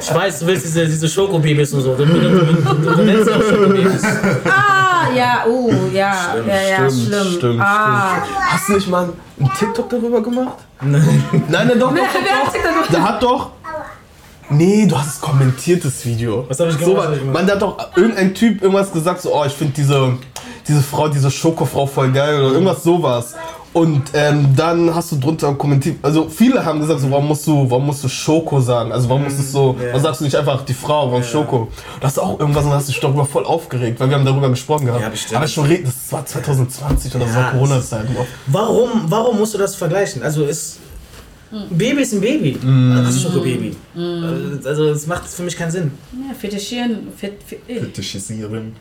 Ich weiß, du willst diese, diese Schokobabys und so. Du, du, du, du, du nennst sie auch Schokobabys. ah, ja, uh, ja, ja, ja, stimmt, schlimm. stimmt, ah. Hast du nicht mal einen TikTok darüber gemacht? Nein. Nein, nein, doch, [laughs] doch, doch, doch. Der hat doch. Nee, du hast es kommentiertes Video. Was hab ich so, gemacht? Gemacht? Man, da hat doch irgendein Typ irgendwas gesagt, so, oh, ich finde diese, diese Frau, diese Schokofrau voll geil oder irgendwas sowas. Und ähm, dann hast du drunter kommentiert, also viele haben gesagt, so, warum musst du, warum musst du Schoko sagen? Also warum musst du so, ja. warum sagst du nicht einfach die Frau, warum Schoko? Du hast auch irgendwas und hast dich darüber voll aufgeregt, weil wir haben darüber gesprochen gehabt. Ja, bestimmt. Aber schon, re- das war 2020 und das Ja, war das Corona-Zeit. Warum, warum musst du das vergleichen? Also ist. Ein Baby ist ein Baby. Mm. Das ist Schokobaby. Also es macht für mich keinen Sinn. Ja, fetischieren. Fet, fet, eh. Fetischisieren.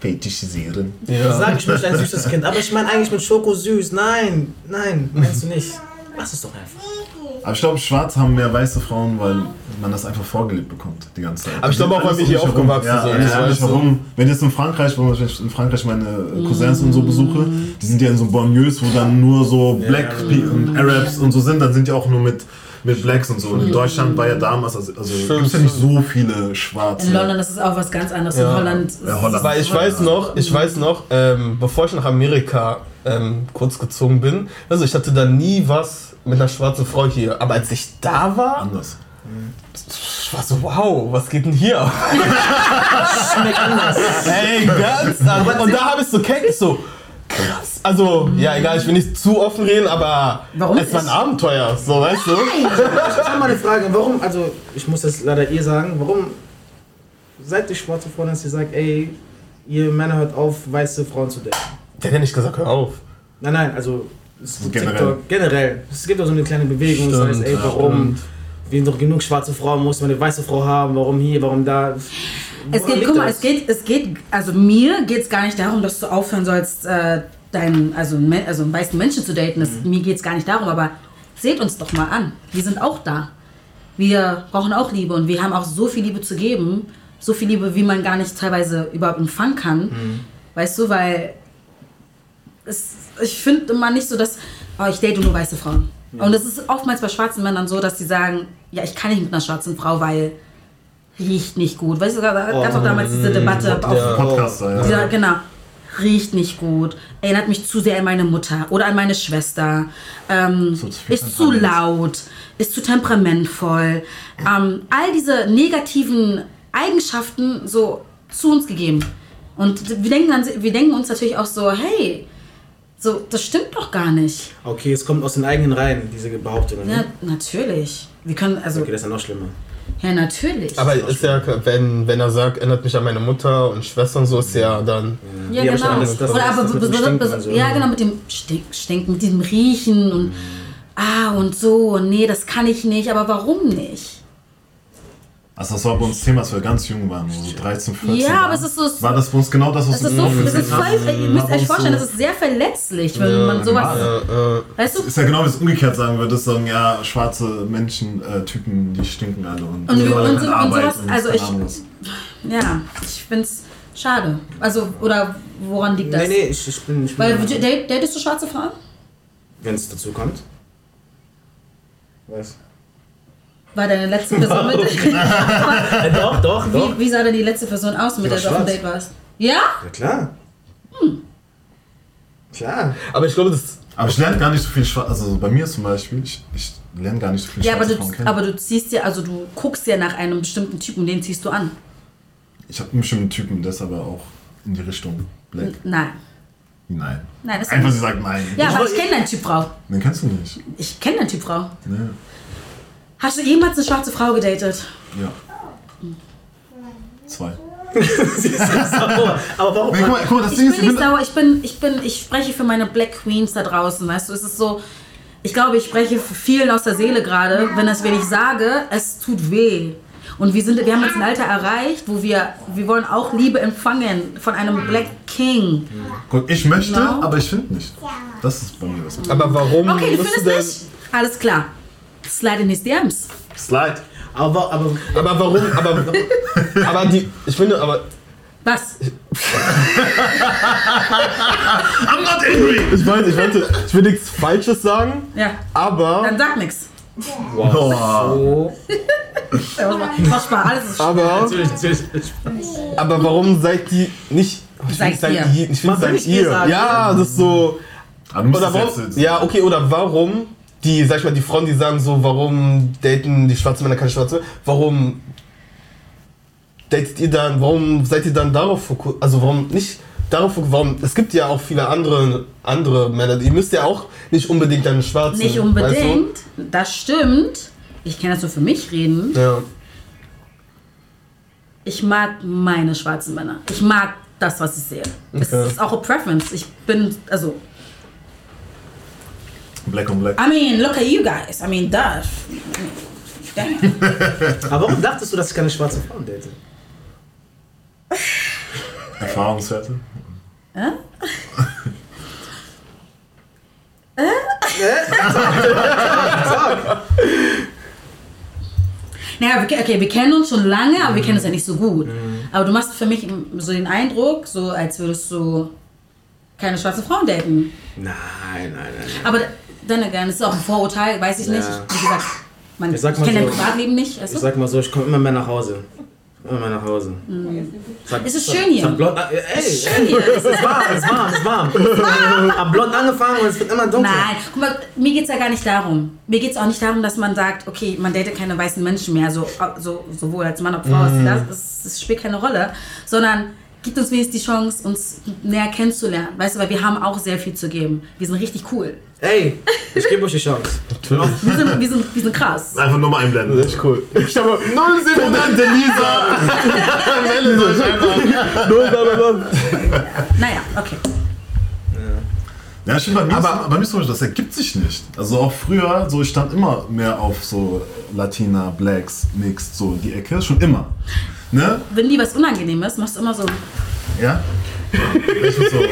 Fetischisieren. Ja. Sag, ich möchte ein süßes Kind. Aber ich meine eigentlich mit Schoko süß. Nein, nein, meinst du nicht. Mach es doch einfach. Aber ich glaube, schwarz haben mehr weiße Frauen, weil man das einfach vorgelebt bekommt die ganze Zeit. Aber ich glaube auch, weil wir hier aufgewachsen ja, sind, Ja, ich weiß weißt nicht du? warum. Wenn jetzt in Frankreich, wenn ich in Frankreich meine äh, Cousins und so besuche, die sind ja in so Banlieues, wo dann nur so Black Pe- und Arabs und so sind, dann sind die auch nur mit, mit Blacks und so. Und in Deutschland war ja damals, also, also gibt es ja nicht so viele Schwarze. In London ist es auch was ganz anderes. In Ja. Holland. ist- Ja, Holland. Weil ich weiß noch, ich weiß noch, ähm, bevor ich nach Amerika ähm, kurz gezogen bin, also ich hatte da nie was mit einer schwarzen Frau hier. Aber als ich da war, Anders. ich war so, wow, was geht denn hier? [laughs] Schmeckt anders. Ey, ganz anders. [laughs] Und da habe ich so kennst so, krass. Also, ja, egal, ich will nicht zu offen reden, aber Warum es war ein? Abenteuer, so, weißt du? Ich habe mal eine Frage. Warum, also ich muss das leider ihr sagen, warum seid ihr schwarze Frauen, dass ihr sagt, ey, ihr Männer hört auf, weiße Frauen zu daten? Der hat ja nicht gesagt, hör auf. Nein, nein, also es gibt generell. Doch, generell. Es gibt doch so eine kleine Bewegung, das heißt, Stimmt, ey, ja, warum stimmt. wir doch genug schwarze Frauen, muss man eine weiße Frau haben, warum hier, warum da. Es geht, guck mal, es geht, es geht, also mir geht es gar nicht darum, dass du aufhören sollst, äh, deinen, also, also einen weißen Menschen zu daten. Das, Mhm. Mir geht es gar nicht darum, aber seht uns doch mal an. Wir sind auch da. Wir brauchen auch Liebe und wir haben auch so viel Liebe zu geben. So viel Liebe, wie man gar nicht teilweise überhaupt empfangen kann. Mhm. Weißt du, weil es, ich finde immer nicht so, dass oh, ich date nur weiße Frauen. Und es ist oftmals bei schwarzen Männern so, dass sie sagen, ja, ich kann nicht mit einer schwarzen Frau, weil riecht nicht gut. Weißt du, da gab es auch damals diese Debatte auf ja. Podcaster, ja. dieser, genau. Riecht nicht gut, erinnert mich zu sehr an meine Mutter oder an meine Schwester, ähm, So zu ist zu laut, ist zu temperamentvoll. Ähm, all diese negativen Eigenschaften so zu uns gegeben. Und wir denken, dann, wir denken uns natürlich auch so, hey, so, das stimmt doch gar nicht. Okay, es kommt aus den eigenen Reihen, diese Behauptungen. Ja, natürlich. Wir können, also, Okay, das ist ja noch schlimmer. Ja, natürlich. Aber ist ja, wenn, wenn er sagt, erinnert mich an meine Mutter und Schwester und so, ist ja dann. Ja, Ja, genau. das- das- Oder aber das mit dem bes- Stinken bes- und so. ja, genau, mit dem Stink, Stinken, mit diesem Riechen und ah und so, und nee, das kann ich nicht, aber warum nicht? Also das war bei uns Thema, als wir ganz jung waren, so 13, 14 Ja, waren. aber es ist so- War das bei uns genau das, was Das ist so, das ist voll, ihr müsst euch vorstellen, das ist sehr verletzlich, wenn man sowas, Äh, äh, weißt du? ist ja genau, wie es umgekehrt sagen würde, sagen, ja, schwarze Menschen, äh, Typen, die stinken alle und, Und, die wir- wollen und, keine so, und sowas, und also ich, ja, ich find's schade. Also, oder woran liegt das? Nee, nee, ich, ich bin. Ich bin Weil, date- datest du schwarze Frauen? Wenn es dazu kommt. Was? War deine letzte Person mit? [laughs] Doch, [laughs] doch, doch. wie, wie sah denn die letzte Person aus, mit der du auf dem schwarz. Date warst? Ja? Ja, klar. Klar. aber ich glaube, das. Aber ich lerne gar nicht so viel schwarz, also bei mir zum Beispiel, ich, ich lerne gar nicht so viel Ja, aber schwarze du, Frauen kennen. aber du ziehst ja, also du guckst ja nach einem bestimmten Typen, den ziehst du an. ich habe einen bestimmten Typen, der ist aber auch in die Richtung Black. Nein. Nein. Nein, das ist Einfach, nicht. sie sagt nein. Ja, aber ich kenne deinen Typ Frau. Den kennst du nicht. Ich kenne deinen Typ Frau. Nee. Hast du jemals eine schwarze Frau gedatet? Ja. Zwei. Aber, aber warum? Nee, guck mal, guck mal das Ich Ding bin ist, ich nicht bin, sauer, ich bin, ich bin, ich spreche für meine Black Queens da draußen, weißt du, es ist so, ich glaube, ich spreche für vielen aus der Seele gerade, wenn das, wenn ich sage, es tut weh. Und wir, sind, wir haben jetzt ein Alter erreicht, wo wir, wir wollen auch Liebe empfangen von einem Black King. guck, ich möchte, Genau. aber ich finde nicht. Das ist bei mir das. Aber warum Okay, du findest nicht? Alles klar. Slide in his DMs. Slide. Aber, aber, Aber warum? Aber, aber die. Ich finde, aber. Was? [laughs] I'm not angry! Ich weiß, ich wollte. Ich will nichts Falsches sagen, Ja, aber. dann sag nix. Oh. so. Mach Spaß, alles ist Aber. Natürlich, natürlich. Aber warum seid ihr nicht. Ich Seid nicht sagen ihr. Ich nicht sagen ihr. Ja, das ist so. Aber du musst Oder warum? Ja, okay, oder warum die, sag ich mal, die Frauen, die sagen so, warum daten die schwarzen Männer keine schwarze? Warum datet ihr dann, warum seid ihr dann darauf fokussiert? Also warum nicht darauf fokussiert? Warum? Es gibt ja auch viele andere, andere Männer. Ihr müsst ja auch nicht unbedingt einen schwarzen. Nicht unbedingt, das stimmt. Ich kann das nur für mich reden. Weißt du? Ja. Ich mag meine schwarzen Männer. Ich mag das, was ich sehe. Es Okay. ist auch a preference. Ich bin, also, Black on Black. I mean, look at you guys. I mean, duh. Damn. [laughs] Aber warum dachtest du, dass ich keine schwarze Frauen date? [laughs] Erfahrungswerte. Naja, wir, okay, wir kennen uns schon lange, aber wir kennen uns ja nicht so gut. Aber du machst für mich so den Eindruck, so als würdest du keine schwarzen Frauen daten. Nein, nein, nein. nein. Aber dann again, ist auch ein Vorurteil, weiß ich nicht. Ja. Wie gesagt, man, Ich ich, kenne so- dein Privatleben nicht. Weißt Ich du? sag mal so, ich komme immer mehr nach Hause. Immer mehr nach Hause. Sag, Es ist schön hier. Sag blond, ey, ey, schön hier. Es ist warm, es ist warm, es ist warm. Hab blond angefangen und es wird immer dunkler. Nein, guck mal, mir geht es ja gar nicht darum. Mir geht es auch nicht darum, dass man sagt, okay, man datet keine weißen Menschen mehr, so, so, sowohl als Mann als Frau. Das, das, das spielt keine Rolle. Sondern gibt uns wenigstens die Chance, uns näher kennenzulernen. Weißt du, weil wir haben auch sehr viel zu geben. Wir sind richtig cool. Ey, ich gebe euch die Chance. Wir sind, wir sind, wir sind krass. Einfach nur mal einblenden. Das ist cool. Ich habe null Simulante Lisa. Meldet euch einfach. Null, null, null. Naja, okay. Ja, ich finde bei mir, Aber- ist, bei mir ist das ergibt sich nicht. Also auch früher, so ich stand immer mehr auf so Latina, Blacks, Mixed, so die Ecke, schon immer. Ne? wenn dir was unangenehm ist, machst du immer so, Ja? So?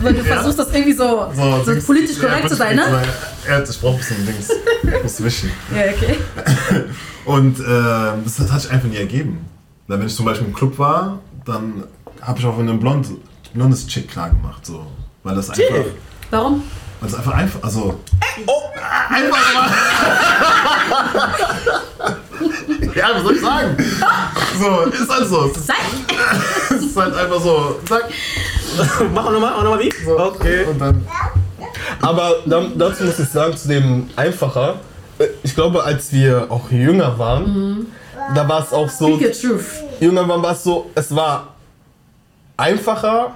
wenn du versuchst das irgendwie so, so, Dings- politisch ja, korrekt zu sein, ne? Ja, ich brauch ein bisschen Dings. Ich muss wischen. Ja, okay. Und äh, das hat sich einfach nie ergeben. Wenn ich zum Beispiel im Club war, dann habe ich auch in einem blond, blondes Chick klar gemacht. So. Weil das einfach. Warum? Weil das einfach einfach. Also. Oh, einfach mal. [laughs] ja, was soll ich sagen? So, ist halt so. Es ist, Sei! es ist halt einfach so. Zack. Mach nochmal, mach nochmal wie? Okay. Und dann. Aber dann, dazu muss ich sagen, zu dem einfacher. äh, Ich glaube, als wir auch jünger waren, da war es auch so. Speak your truth. Irgendwann war es so, es war einfacher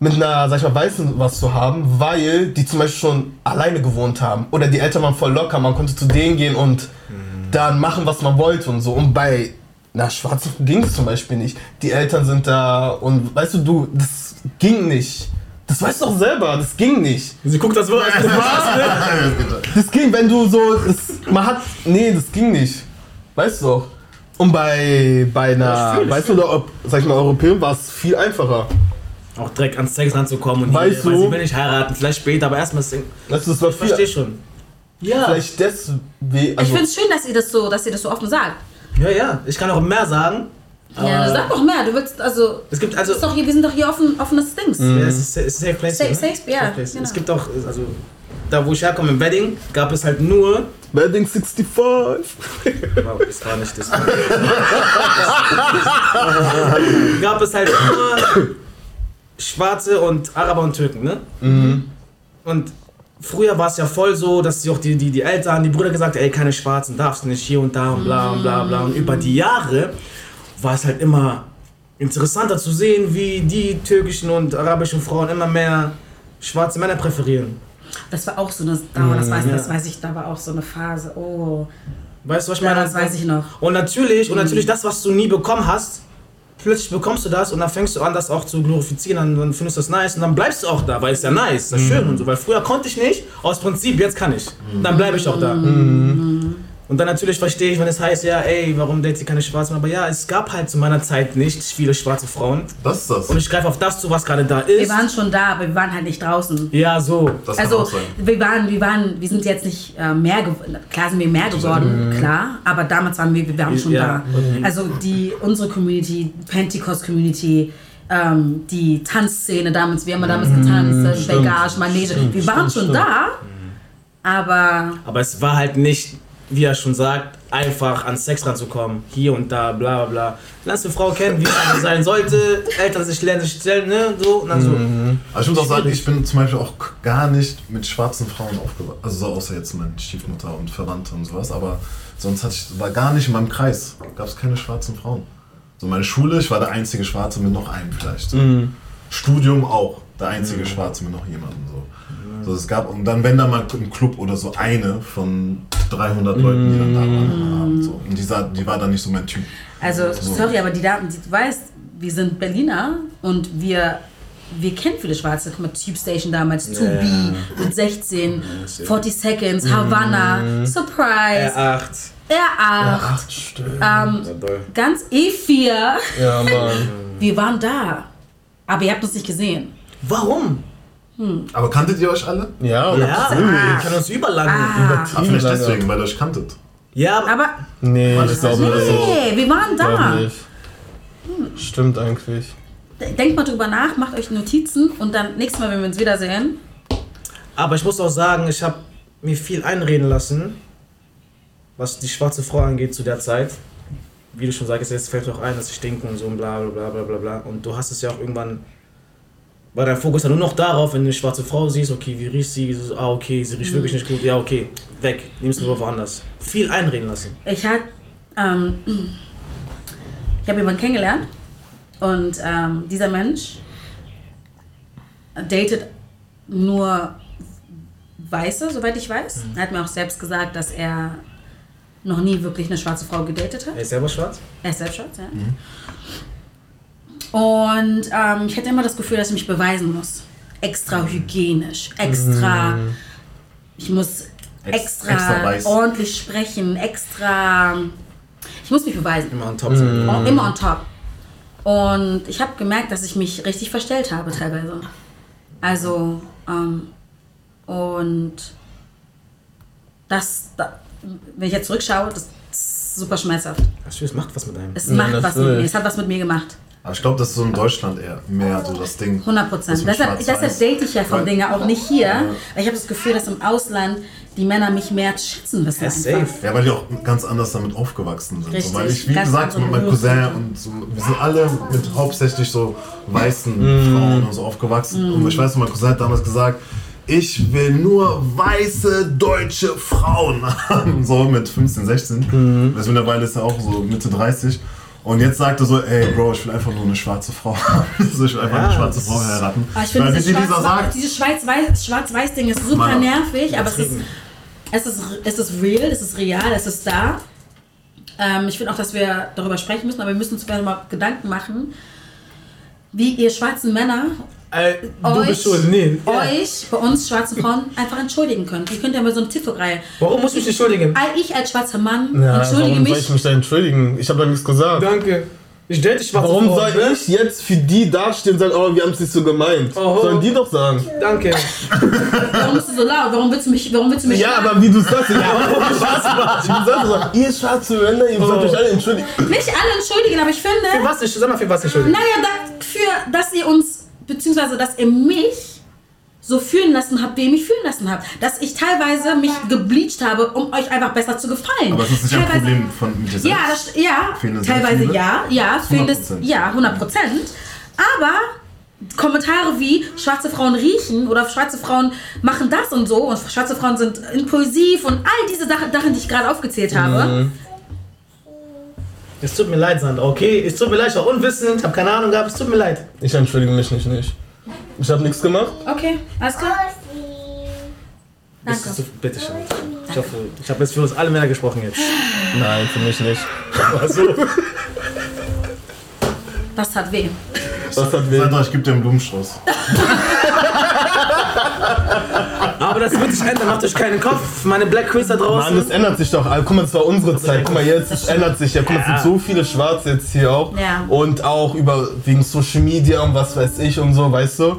mit einer, sag ich mal, Weißen was zu haben, weil die zum Beispiel schon alleine gewohnt haben. Oder die Eltern waren voll locker, man konnte zu denen gehen und dann machen, was man wollte und so. Und bei einer Schwarzen ging es zum Beispiel nicht. Die Eltern sind da und weißt du, du, das ging nicht. Das weißt du doch selber, das ging nicht. Sie guckt [laughs] das so, als ne? Das ging, wenn du so. Das, man hat. Nee, das ging nicht. Weißt du doch. Und bei, bei einer. Weißt du, oder, ob, sag ich mal, Europäern war es viel einfacher. Auch direkt ans Sex ranzukommen und Weißt hier, weil du? sie will nicht heiraten, vielleicht später, aber erstmal das Ding. Das war Ich viel. verstehe schon. Ja. Vielleicht deswegen. Ich Also, finde es schön, dass ihr das so, dass ihr das so offen sagt. Ja, ja. Ich kann auch mehr sagen. Ja, aber sag doch mehr. Du willst, also, Es gibt also. ist doch hier, wir sind doch hier offen, offenes Dings. Ja, es ist, es ist Safe Place. Safe- ne? safe, ja, Place. genau. Es gibt auch, also da wo ich herkomme, im Wedding, gab es halt nur. Wedding 65. Wow, das war nicht das. gab es halt nur Schwarze und Araber und Türken, ne? Und früher war es ja voll so, dass sie auch die, die, die Eltern, die Brüder gesagt haben, ey, keine Schwarzen darfst du nicht hier und da und bla und bla bla. Und über die Jahre war es halt immer interessanter zu sehen, wie die türkischen und arabischen Frauen immer mehr schwarze Männer präferieren. Das war auch so eine Dauer, das weiß, ja. das weiß ich, da war auch so eine Phase. Oh, Weißt du, was ich ja, meine? das weiß ich noch. Und natürlich, und natürlich das, was du nie bekommen hast, plötzlich bekommst du das und dann fängst du an, das auch zu glorifizieren, dann, dann findest du das nice und dann bleibst du auch da, weil es ja nice, das ist schön und so. Weil früher konnte ich nicht, aus Prinzip, jetzt kann ich. Dann bleibe ich auch da. Und dann natürlich verstehe ich, wenn es heißt, ja, ey, warum date sie keine Schwarzen? Aber ja, es gab halt zu meiner Zeit nicht viele schwarze Frauen. Das ist das. Und ich greife auf das zu, was gerade da Wir ist. waren schon da, aber wir waren halt nicht draußen. Ja, so. Das kann Also auch sein. wir waren, wir waren, wir sind jetzt nicht äh, mehr geworden. Klar sind wir mehr geworden, klar. Aber damals waren wir, wir waren schon Ja. da. Also die unsere Community, Pentecost Community, ähm, die Tanzszene damals, wir haben damals getanzt, äh, Begage, Manege. Wir waren schon da, aber Aber es war halt nicht, wie er schon sagt, einfach an Sex ranzukommen. Hier und da, bla bla bla. Lernst eine Frau kennen, wie es eigentlich sein sollte. Eltern sich lernen sich stellen, ne? So und dann so. Aber ich muss auch sagen, ich bin zum Beispiel auch gar nicht mit schwarzen Frauen aufgewachsen. Also so außer jetzt meine Stiefmutter und Verwandte und sowas. Aber sonst hatte ich, war gar nicht in meinem Kreis. Gab es keine schwarzen Frauen. So meine Schule, ich war der einzige Schwarze mit noch einem vielleicht. Studium auch. Der einzige Schwarze mit noch jemandem. So. So, es gab, und dann, wenn da mal im Club oder so eine von 300 Leuten, die dann da waren Abend. So. Und die, sah, die war dann nicht so mein Typ. Also, So. sorry, aber die Daten, du weißt, wir sind Berliner und wir, wir kennen viele Schwarze. Guck mal, Tube Station damals, 2B mit 16, 40 Seconds, Havana, Surprise, R8. R8, Ach, stimmt. ähm, doll. ganz E4. Ja, Mann. Wir waren da. Aber ihr habt uns nicht gesehen. Warum? Aber kanntet ihr euch alle? Ja, Ja, natürlich. wir können uns überlangen. Ah. Ah, vielleicht lange. deswegen, weil ihr euch kanntet. Ja, aber Aber Nee, ich glaube nicht. nee, wir waren da. nicht. Stimmt eigentlich. Denkt mal drüber nach, macht euch Notizen und dann nächstes Mal, wenn wir uns wiedersehen, Aber ich muss auch sagen, ich habe mir viel einreden lassen, was die schwarze Frau angeht zu der Zeit. Wie du schon sagst, jetzt fällt mir auch ein, dass ich stinke und so und bla bla bla bla bla bla. Und du hast es ja auch irgendwann, war dein Fokus ja nur noch darauf, wenn du eine schwarze Frau siehst, okay, wie riecht sie? Ah, okay, sie riecht wirklich nicht gut. Ja, okay, weg, nimmst du woanders. Viel einreden lassen. Ich hatte, ähm, ich habe jemanden kennengelernt und ähm, dieser Mensch datet nur Weiße, soweit ich weiß. Er hat mir auch selbst gesagt, dass er noch nie wirklich eine schwarze Frau gedatet hat. Er ist selber schwarz? Er ist selbst schwarz, ja. Und ähm, ich hatte immer das Gefühl, dass ich mich beweisen muss. Extra hygienisch, extra. Ich muss Ex- extra, extra ordentlich sprechen, extra. Ich muss mich beweisen. Immer on top sein. Und immer on top. Und ich habe gemerkt, dass ich mich richtig verstellt habe teilweise. Also, ähm, und das, da, wenn ich jetzt zurückschaue, das ist super schmerzhaft. Es macht was mit einem. Es Ja, macht was mit mir, es hat was mit mir gemacht. Aber ich glaube, das ist so in Deutschland eher mehr so das Ding. 100 Prozent. Deshalb, deshalb date ich ja von Dinge auch nicht hier. Weil ich habe das Gefühl, dass im Ausland die Männer mich mehr schätzen wissen. Ja, safe. Ja, weil die auch ganz anders damit aufgewachsen sind. Richtig, So, weil ich, wie ganz gesagt, mit meinem Cousin und so, wir sind alle mit hauptsächlich so weißen Frauen und so aufgewachsen. Und ich weiß mein Cousin hat damals gesagt, ich will nur weiße deutsche Frauen [laughs] haben. So mit 15, 16. Das mittlerweile ist er auch so Mitte 30. Und jetzt sagt er so, ey Bro, ich will einfach nur eine schwarze Frau [laughs] haben. [laughs] Ich will einfach Ja, eine schwarze Frau heiraten. Aber ich finde, dieses dieser Schwarz- sagt, dieses Schwarz-Weiß- Schwarz-Weiß-Ding ist super Mann. nervig, aber es ist, es, ist, es ist real, es ist real, es ist da. Ähm, ich finde auch, dass wir darüber sprechen müssen, aber wir müssen uns vielleicht mal Gedanken machen, wie ihr schwarzen Männer Äh, du euch, bist schuld. Nee. Ja. euch bei uns schwarzen Frauen [laughs] einfach entschuldigen könnt. Ihr könnt ja mal so eine TikTok-Reihe. Warum muss ich mich entschuldigen? Ich als schwarzer Mann Ja, entschuldige warum soll mich. ich mich da entschuldigen? Ich habe da nichts gesagt. Danke. Ich date dich schwarze Warum soll ne? ich jetzt für die dastehen und sagen, oh, wir haben es nicht so gemeint? Oho. Sollen die doch sagen. Danke. [laughs] Warum bist du so laut? Warum willst du mich, warum willst du mich Ja, schlagen? aber wie du sagst, ja, warum schwarz Du sagst so, ihr schwarze Männer, ihr sollt euch alle entschuldigen. Nicht alle entschuldigen, aber ich Für finde, was nicht? Sag mal, für was nicht schuldig? naja, dafür, dass ihr uns, beziehungsweise dass ihr mich so fühlen lassen habt, wie ihr mich fühlen lassen habt. Dass ich teilweise mich gebleached habe, um euch einfach besser zu gefallen. aber es ist nicht ein Teilweise- Problem von mir selbst. Ja, das, ja Fehlende teilweise ja, ja, fehlendes, 100%. ja, 100 Prozent. Aber Kommentare wie schwarze Frauen riechen oder schwarze Frauen machen das und so und schwarze Frauen sind impulsiv und all diese Sachen, Sachen die ich gerade aufgezählt habe. Mhm. Es tut mir leid, Sandra, okay? Es tut mir leid, ich war unwissend, hab keine Ahnung gehabt, es tut mir leid. Ich entschuldige mich nicht, nicht. Ich habe nichts gemacht. Okay, alles klar. Danke. ist- Bitte schön. Ich hoffe, ich habe jetzt für uns alle Männer gesprochen jetzt. Nein, für mich nicht. Also, Das hat weh. Was hat weh? Sandra, ich gebe dir einen Blumenstrauß. [laughs] aber das wird sich ändern, macht euch keinen Kopf. Meine Black Queens da Mann, draußen. das ändert sich doch. Guck mal, das war unsere Zeit. Guck mal, jetzt es ändert sich ja. Guck mal, es sind so viele Schwarze jetzt hier auch. Ja. Und auch über wegen Social Media und was weiß ich und so, weißt du?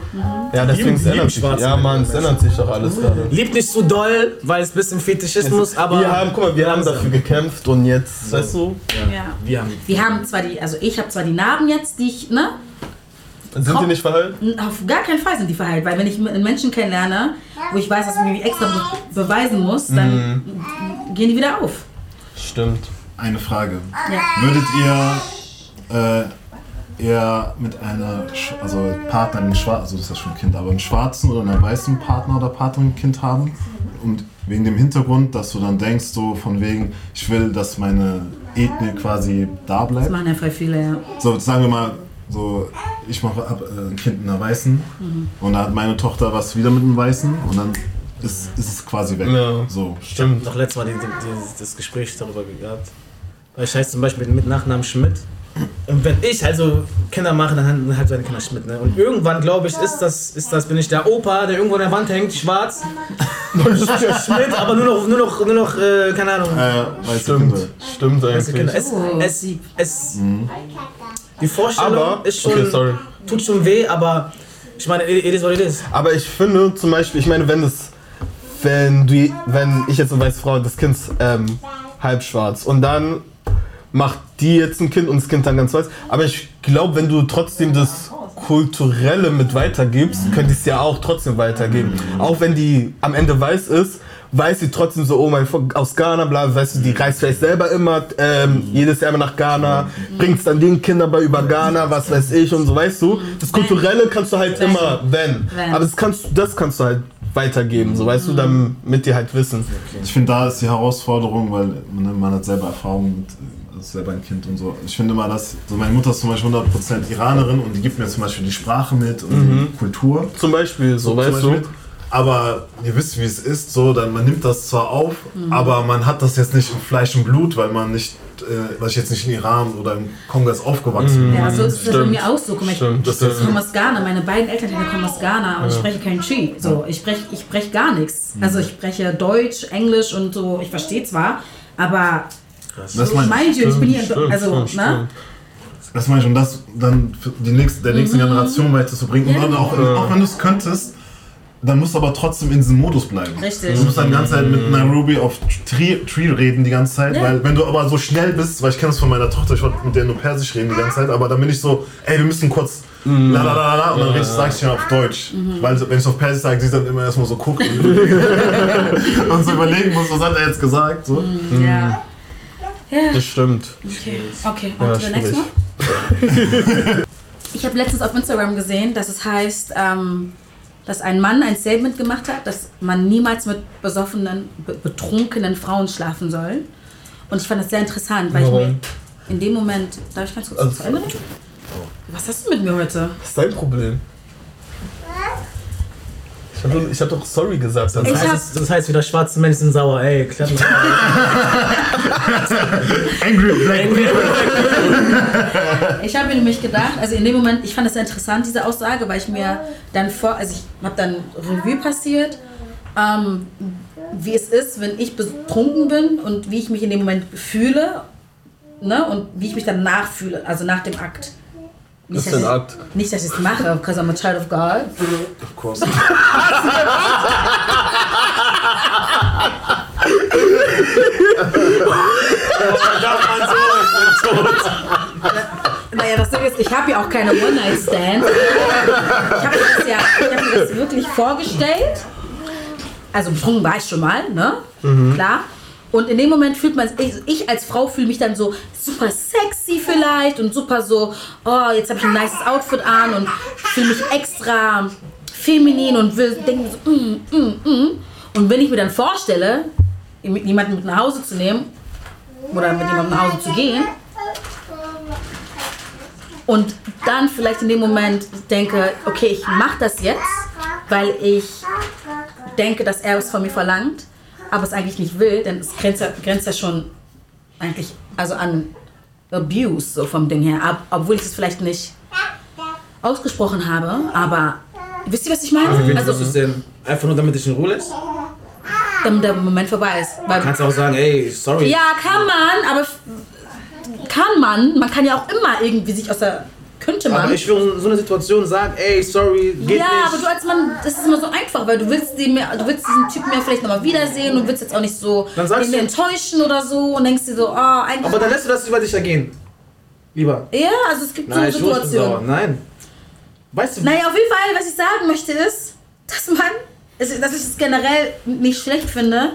Ja, deswegen es ändert sich. Ja, Mann, es ändert sich doch alles gerade. Liebt nicht so doll, weil es ein bisschen Fetischismus, aber. wir haben, guck mal, wir haben dafür gekämpft und jetzt, weißt du, Ja. Wir haben. Wir haben zwar die, also ich habe zwar die Narben jetzt, die ich, ne? Sind die nicht verhalten? Auf gar keinen Fall sind die verheilt, weil wenn ich einen Menschen kennenlerne, wo ich weiß, dass ich mich extra be beweisen muss, dann gehen die wieder auf. Stimmt. Eine Frage. Ja. Würdet ihr äh, eher mit einer, Sch- also Partner, einen Schwarzen, also das ist ja schon ein Kind, aber einen schwarzen oder einen weißen Partner oder Partnerin ein Kind haben? Und wegen dem Hintergrund, dass du dann denkst, so von wegen, ich will, dass meine Ethnie quasi da Das bleibt. machen ja voll viele, ja. So, sagen wir mal, so, ich mache hab, äh, ein Kind mit einer Weißen und da hat meine Tochter was wieder mit einem Weißen und dann ist, ist es quasi weg. Ja. So. Stimmt. Noch letztes Mal die, die, die, das Gespräch darüber gehabt. Weil ich heiße zum Beispiel mit Nachnamen Schmidt. Und wenn ich also Kinder mache, dann halt meine Kinder Schmidt. Ne? Und irgendwann, glaube ich, ist das, ist das, bin ich der Opa, der irgendwo an der Wand hängt, schwarz. [laughs] Schmidt, aber nur noch, nur noch, nur noch, äh, keine Ahnung. Äh, weiße Stimmt. Kinder. Stimmt weiße Kinder. eigentlich. Es, Oh, es, lieb. Die Vorstellung Aber, ist schon, okay, tut schon weh, aber ich meine, it is what it is. Aber ich finde zum Beispiel, ich meine, wenn es, wenn du, wenn ich jetzt eine weiße Frau, das Kind ist ähm, halb schwarz und dann macht die jetzt ein Kind und das Kind dann ganz weiß. Aber ich glaube, wenn du trotzdem das Kulturelle mit weitergibst, könnte ich es ja auch trotzdem weitergeben. Auch wenn die am Ende weiß ist, weiß sie trotzdem so, oh mein Volk aus Ghana, bla, weißt du, die reist vielleicht selber immer, ähm, jedes Jahr immer nach Ghana, bringt's dann den Kindern bei über Ghana, was weiß ich und so, weißt du. Das Kulturelle kannst du halt Wenn. immer, wenn. Wenn. Aber das kannst, das kannst du halt weitergeben, so weißt du, damit die halt wissen. Ich finde, da ist die Herausforderung, weil ne, man hat selber Erfahrung mit ist selber ein Kind und so. Ich finde mal, dass so meine Mutter ist zum Beispiel 100% Iranerin und die gibt mir zum Beispiel die Sprache mit und die Kultur. Zum Beispiel, so zum weißt Beispiel du. Aber ihr wisst, wie es ist, so, dann man nimmt das zwar auf, aber man hat das jetzt nicht im Fleisch und Blut, weil man nicht, äh, weil ich jetzt nicht in Iran oder im Kongo ist aufgewachsen bin. Ja, so ist es bei mir auch so. Guck mal, ich, Stimmt, ich komme aus Ghana, meine beiden Elternteile kommen aus Ghana und ich spreche kein Chi. So, ich spreche ich sprech gar nichts. Also ich spreche Deutsch, Englisch und so, ich verstehe zwar, aber Das meine Mind you, ich bin hier, Stimmt, also, stimmt, ne? das meine ich. Und das dann für die nächste, der nächsten Generation weiterzubringen. Und Ja. dann auch, auch wenn du es könntest, dann musst du aber trotzdem in diesem Modus bleiben. Richtig. Du musst dann die ganze Zeit mit Nairobi auf Tree, Tree reden die ganze Zeit, Ja. weil wenn du aber so schnell bist, weil ich kenne das von meiner Tochter, ich wollte mit der nur Persisch reden die ganze Zeit, aber dann bin ich so, ey, wir müssen kurz la la la la und dann redest, sag ich ja auf Deutsch. Weil wenn ich auf Persisch sage, die dann immer erstmal so gucken [laughs] [laughs] und so überlegen muss, was hat er jetzt gesagt. So. Ja. Ja, Das stimmt. okay. Okay, Ja, on to the next one. Ich habe letztens auf Instagram gesehen, dass es heißt, ähm, dass ein Mann ein Statement gemacht hat, dass man niemals mit besoffenen, be betrunkenen Frauen schlafen soll. Und ich fand das sehr interessant, weil ich Warum? mir in dem Moment, darf ich ganz kurz Also- zu Ende reden? Was hast du mit mir heute? Was ist dein Problem? Ich hab, doch- ich hab doch sorry gesagt. Das hab- heißt, das heißt wieder, schwarze Menschen sind sauer. Ey, mal. [laughs] Angry Black [laughs] Ich habe mir nämlich gedacht, also in dem Moment, ich fand das sehr interessant, diese Aussage, weil ich mir dann vor, also ich habe dann Revue passiert, ähm, wie es ist, wenn ich betrunken bin und wie ich mich in dem Moment fühle, ne, und wie ich mich dann nachfühle, also nach dem Akt. Nicht, für ein dass Akt? Ich, nicht, dass ich es mache, because I'm a child of God. Of course. [laughs] Naja, das Ding ist, ich habe ja auch keine One-Night-Stands. Ich habe mir, das ja, ich hab mir das wirklich vorgestellt. Also betrunken war ich schon mal, ne? Klar. Und in dem Moment fühlt man, ich, ich als Frau fühle mich dann so super sexy vielleicht und super so, oh, jetzt habe ich ein nices Outfit an und fühle mich extra feminin und will denken so, mm, mm, mm. Und wenn ich mir dann vorstelle, jemanden mit nach Hause zu nehmen oder mit jemandem nach Hause zu gehen, und dann vielleicht in dem Moment denke, okay, ich mache das jetzt, weil ich denke, dass er es von mir verlangt, aber es eigentlich nicht will, denn es grenzt ja, grenzt ja schon eigentlich also an Abuse so vom Ding her, ab, obwohl ich es vielleicht nicht ausgesprochen habe, aber wisst ihr, was ich meine? Was Also, ist denn? Einfach nur, damit ich in Ruhe lässt? damit der Moment vorbei ist. Weil, Kannst du auch sagen, ey, sorry. ja, kann man, aber kann man, man kann ja auch immer irgendwie sich aus der, könnte man. Aber ich will so eine Situation sagen, ey, sorry, geht ja, nicht. aber du als Mann, das ist immer so einfach, weil du willst, den mehr, du willst diesen Typen ja vielleicht nochmal wiedersehen und willst jetzt auch nicht so Dann sagst du- enttäuschen oder so und denkst dir so, oh, eigentlich. aber dann lässt du das über dich ergehen. Lieber. ja, also es gibt Nein, so ich es sauer. Situationen. Nein. Weißt du, Naja, auf jeden Fall, was ich sagen möchte ist, dass man, es- dass ich es generell nicht schlecht finde,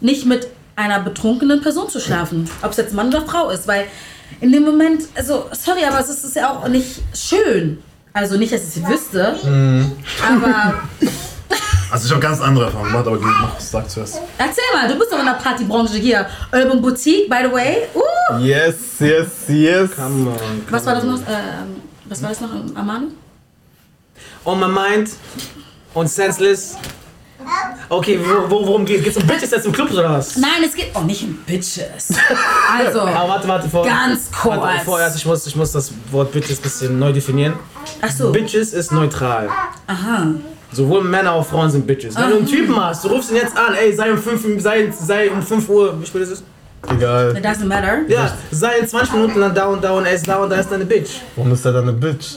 nicht mit einer betrunkenen Person zu schlafen. Ob es jetzt Mann oder Frau ist, weil in dem Moment, also, sorry, aber es ist, ja auch nicht schön. Also nicht, dass ich es wüsste, aber [laughs] Also ich habe ganz andere Erfahrungen gemacht, aber mach, sag zuerst. Erzähl mal, du bist doch in der Partybranche hier. Urban Boutique, by the way. Uh, Yes, yes, yes. Come on, was war das noch? Ähm, was war das noch im Armani? On my mind und senseless. Okay, wo, wo, worum geht Geht's um Bitches jetzt im Club oder was? Nein, es geht auch nicht um Bitches. Also, [laughs] Aber warte, warte, vor. Ganz kurz. Warte, vorerst, ich muss, ich muss das Wort Bitches ein bisschen neu definieren. ach so. Bitches ist neutral. Aha. Sowohl Männer als auch Frauen sind Bitches. Wenn du einen Typen hast, du rufst ihn jetzt an, ey, sei um 5, sei, sei um 5 Uhr, wie spät ist es? Egal. It doesn't matter. Ja, sei in 20 Minuten lang da und da und er ist da und da ist deine Bitch. Warum ist er dann eine Bitch?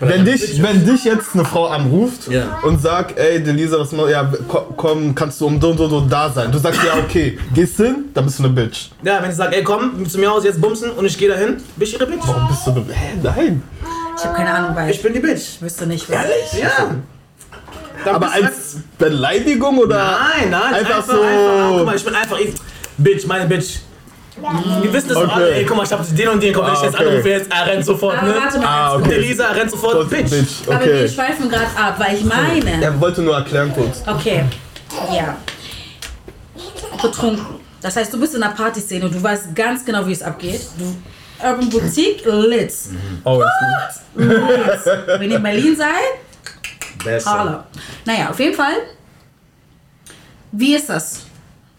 Wenn dich, wenn dich jetzt eine Frau anruft Ja. und sagt, ey, Delisa, was mal, ja, ko- komm, kannst du um so und so da sein. Du sagst ja, okay, gehst hin, dann bist du eine Bitch. Ja, wenn sie sagt, ey, komm zu mir aus, jetzt bumsen und ich gehe dahin, bin ich ihre Bitch. Warum bist du eine Hä, nein. Ich habe keine Ahnung, weil Ich bin die Bitch. wüsste nicht, wer. Ja. Dann Aber du als Beleidigung oder? Nein, nein, Einfach einfach, so- einfach, guck mal, ich bin einfach, ich, Bitch, meine Bitch. Wir wissen das Okay. alle, ey, guck mal, ich hab den und den, komm, wenn ich Ah, jetzt okay. anrufe, jetzt, er rennt sofort, Aber ne? warte mal Ah, okay. kurz. Elisa rennt sofort, Bitch. Bitch, Aber wir okay. schweifen gerade ab, weil ich meine. Er wollte nur erklären kurz. Okay, ja. Betrunken. Das heißt, du bist in der Partyszene und du weißt ganz genau, wie es abgeht. Du, Urban Boutique, lit. Oh, Wenn ihr in Berlin seid, Besser. Holla. Naja, auf jeden Fall. Wie ist das?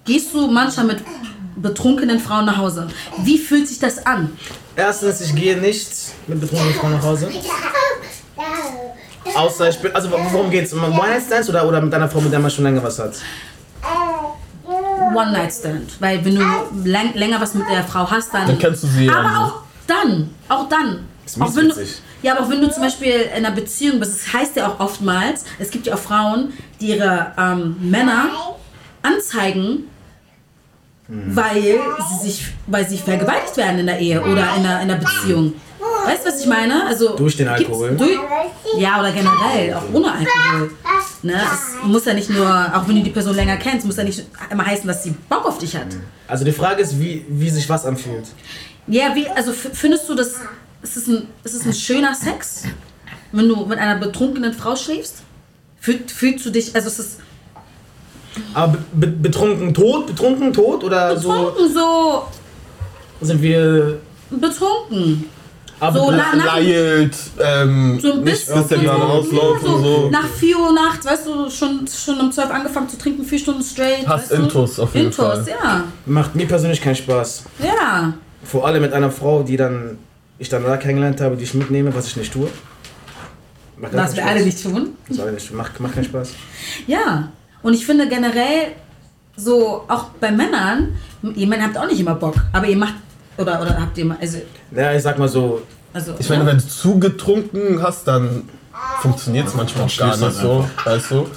Gehst du manchmal mit betrunkenen Frauen nach Hause? Wie fühlt sich das an? Erstens, ich gehe nicht mit betrunkenen Frauen nach Hause. Außer ich bin, also worum geht's? Um One-Night-Stands oder, oder mit einer Frau, mit der man schon länger was hat? One-Night-Stand. Weil wenn du läng länger was mit der Frau hast, dann... Dann kennst du sie ja Aber nicht. auch dann, auch dann. Ist Auch wenn du, ja, aber auch wenn du zum Beispiel in einer Beziehung bist, das heißt ja auch oftmals, es gibt ja auch Frauen, die ihre ähm, Männer anzeigen, Mhm. weil sie sich, weil sie vergewaltigt werden in der Ehe oder in einer, in einer Beziehung. Weißt du, was ich meine? Also Durch den Alkohol? Durch, ja, oder generell, auch ohne Alkohol. Ne? Es muss ja nicht nur, auch wenn du die Person länger kennst, muss ja nicht immer heißen, dass sie Bock auf dich hat. Also die Frage ist, wie, wie sich was anfühlt. Ja, wie, also findest du das, ist es ein, ist es ein schöner Sex, wenn du mit einer betrunkenen Frau schläfst? Fühl, fühlst du dich, also ist es Aber be be betrunken tot, betrunken tot oder so betrunken so, sind wir. betrunken. Aber So, be- na- na- Layelt, ähm, So ein nicht bisschen. bis der gerade auslaufen, so, so. Nach 4 Uhr nachts, weißt du, schon, schon um 12 angefangen zu trinken, 4 Stunden straight. Hast? Intus auf jeden Intus, Fall. ja. macht mir persönlich keinen Spaß. Ja. Vor allem mit einer Frau, die dann ich dann da kennengelernt habe, die ich mitnehme, was ich nicht tue. Macht Was wir Spaß. alle nicht tun. Das alle nicht. Macht, macht keinen Spaß. Ja. Und ich finde generell, so auch bei Männern, ihr Männer habt auch nicht immer Bock, aber ihr macht, oder, oder habt ihr mal, also, Ja, ich sag mal so, also Ich meine, wenn du zu getrunken hast, dann funktioniert es manchmal auch gar nicht so, weißt du?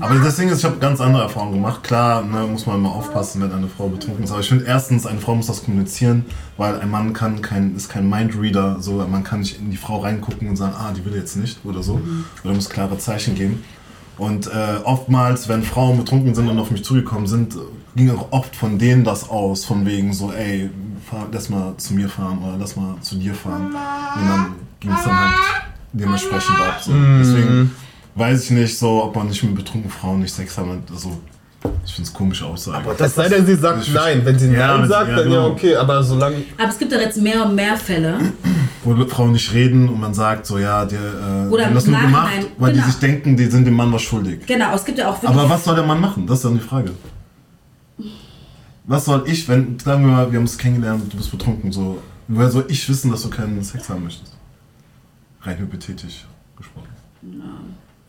Aber das Ding ist, ich habe ganz andere Erfahrungen gemacht. Klar, ne, muss man immer aufpassen, wenn eine Frau betrunken ist. Aber ich finde erstens, eine Frau muss das kommunizieren, weil ein Mann kann kein, ist kein Mindreader. So, man kann nicht in die Frau reingucken und sagen, ah, die will jetzt nicht oder so. Oder muss klare Zeichen geben. Und äh, oftmals, wenn Frauen betrunken sind und auf mich zugekommen sind, ging auch oft von denen das aus, von wegen so, ey, fahr, lass mal zu mir fahren oder lass mal zu dir fahren. Und dann ging es dann halt dementsprechend ab. So. Deswegen weiß ich nicht so, ob man nicht mit betrunkenen Frauen nicht Sex haben. Also, ich finde es komische Aussage. Aber das- Es sei denn, sie sagt Ich- nein. Wenn sie Ja, nein sagt, ja, dann ja genau. okay. Aber solange. Aber es gibt doch jetzt mehr und mehr Fälle. [clears throat] wo Frauen nicht reden und man sagt so, ja, die, äh, Oder die haben das nur gemacht, weil genau. die sich denken, die sind dem Mann was schuldig. Genau, es gibt ja auch wirklich. Aber was soll der Mann machen? Das ist dann die Frage. Was soll ich, wenn, sagen wir mal, wir haben uns kennengelernt, du bist betrunken, so, woher soll ich wissen, dass du keinen Sex haben möchtest? Rein hypothetisch gesprochen.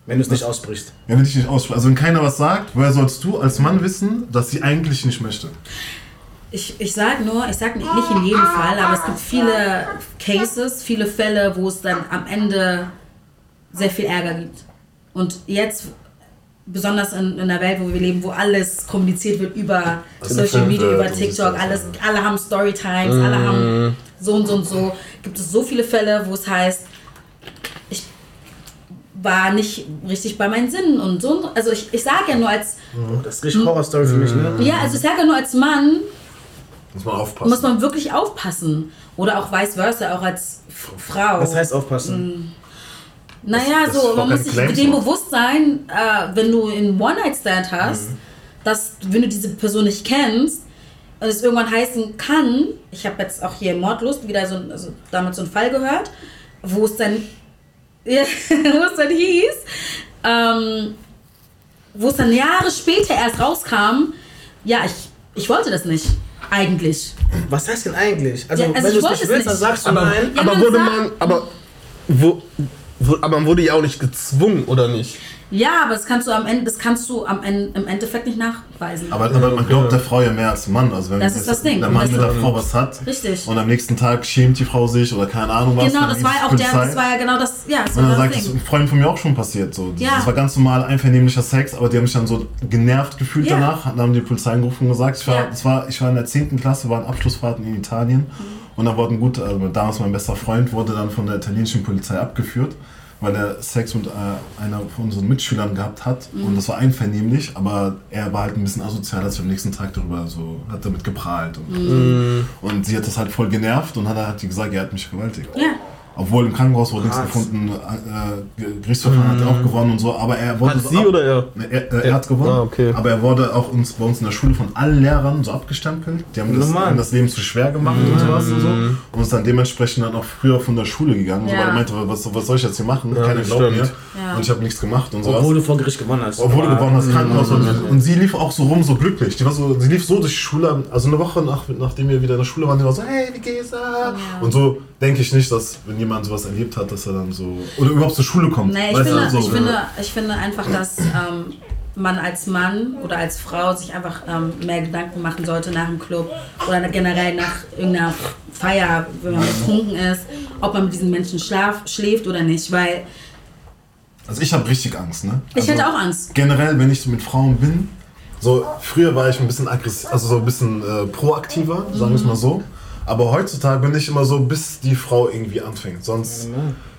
Wenn du es nicht ausbrichst. Ja, wenn ich nicht ausspreche. Also wenn keiner was sagt, woher sollst du als Mann wissen, dass sie eigentlich nicht möchte? Ich, ich sage nur, ich sage nicht nicht in jedem Fall, aber es gibt viele Cases, viele Fälle, wo es dann am Ende sehr viel Ärger gibt. Und jetzt, besonders in, in der Welt, wo wir leben, wo alles kommuniziert wird über Social gefilmt Media, über TikTok, alles, alle haben Storytimes, alle haben so und so und so. Gibt es so viele Fälle, wo es heißt, war nicht richtig bei meinen Sinnen und so. so. Also ich, ich sage ja nur als, Das ist richtig Horror-Story für mich, ne? ja, also ich sage ja nur als Mann, Muss man aufpassen. muss man wirklich aufpassen. Oder auch vice versa, auch als Frau. Was heißt aufpassen? naja, das so, ist man muss sich mit Claim dem so. bewusst sein, äh, wenn du einen One-Night-Stand hast, dass, wenn du diese Person nicht kennst, und es irgendwann heißen kann, ich habe jetzt auch hier Mordlust wieder so, also damals so einen Fall gehört, wo es dann, [laughs] wo es dann hieß, ähm, wo es dann Jahre später erst rauskam, ja, ich, ich wollte das nicht, eigentlich. Was heißt denn eigentlich? Also, Ja, also wenn ich du es wollte nicht es willst, dann nicht. sagst du Aber, nein. Ja, aber wurde man. Aber. Wo, wo, aber man wurde ja auch nicht gezwungen, oder nicht? Ja, aber das kannst du am Ende, das kannst du am Ende, im Endeffekt nicht nachweisen. Aber, aber man glaubt der Frau ja mehr als dem Mann. Also wenn Das ist das Ding. der Mann mit der Frau was hat Richtig. und am nächsten Tag schämt die Frau sich oder keine Ahnung was. genau, das war ja auch der, das war ja genau das, ja, das Und war dann das sagt, das ist Ding. ein Freund von mir auch schon passiert. So. Das, Ja. das war ganz normal einvernehmlicher Sex, aber die haben mich dann so genervt gefühlt Ja. danach. Dann haben die Polizei angerufen und gesagt, ich war, Ja. das war, ich war in der 10. Klasse, waren Abschlussfahrten in Italien. Und da wurde ein gut, also damals mein bester Freund, wurde dann von der italienischen Polizei abgeführt, weil er Sex mit äh, einer von unseren Mitschülern gehabt hat. Mhm. Und das war einvernehmlich, aber er war halt ein bisschen asozial, als wir am nächsten Tag darüber so, hat damit geprahlt. Und, Mhm. und sie hat das halt voll genervt und hat, hat die gesagt, er hat mich vergewaltigt. Ja. Obwohl im Krankenhaus wurde nichts gefunden, äh, Gerichtsverfahren hat er auch gewonnen und so, aber er wurde Hat so sie ab- oder er? Er, er, er hat gewonnen, Ah, okay. aber er wurde auch uns, bei uns in der Schule von allen Lehrern so abgestempelt. Die haben das, haben das Leben zu schwer gemacht und sowas und so. Mhm. Und ist dann dementsprechend dann auch früher von der Schule gegangen, so, Ja. weil er meinte, was, was soll ich jetzt hier machen? Ja, Keiner glaubt mir. Ja. Und ich habe nichts gemacht und sowas. Obwohl du vor Gericht gewonnen hast. Obwohl du gewonnen hast, Krankenhaus. Und, und sie lief auch so rum, so glücklich. Die war so, sie lief so durch die Schule, also eine Woche nach, nachdem wir wieder in der Schule waren, die war so, hey, wie geht's? Ah? Ja. Und so denke ich nicht, dass, wenn jemand sowas erlebt hat, dass er dann so, oder überhaupt zur Schule kommt. Nee, ich finde, so, ich, finde, ich finde einfach, dass ähm, man als Mann oder als Frau sich einfach ähm, mehr Gedanken machen sollte nach dem Club oder generell nach irgendeiner Feier, wenn man betrunken ist, ob man mit diesen Menschen schlaf, schläft oder nicht, weil Also ich habe richtig Angst, ne? ich also hätte auch Angst. Generell, wenn ich so mit Frauen bin, so früher war ich ein bisschen aggressiv, also so ein bisschen äh, proaktiver, sagen wir es mal so. Aber heutzutage bin ich immer so, bis die Frau irgendwie anfängt. Sonst,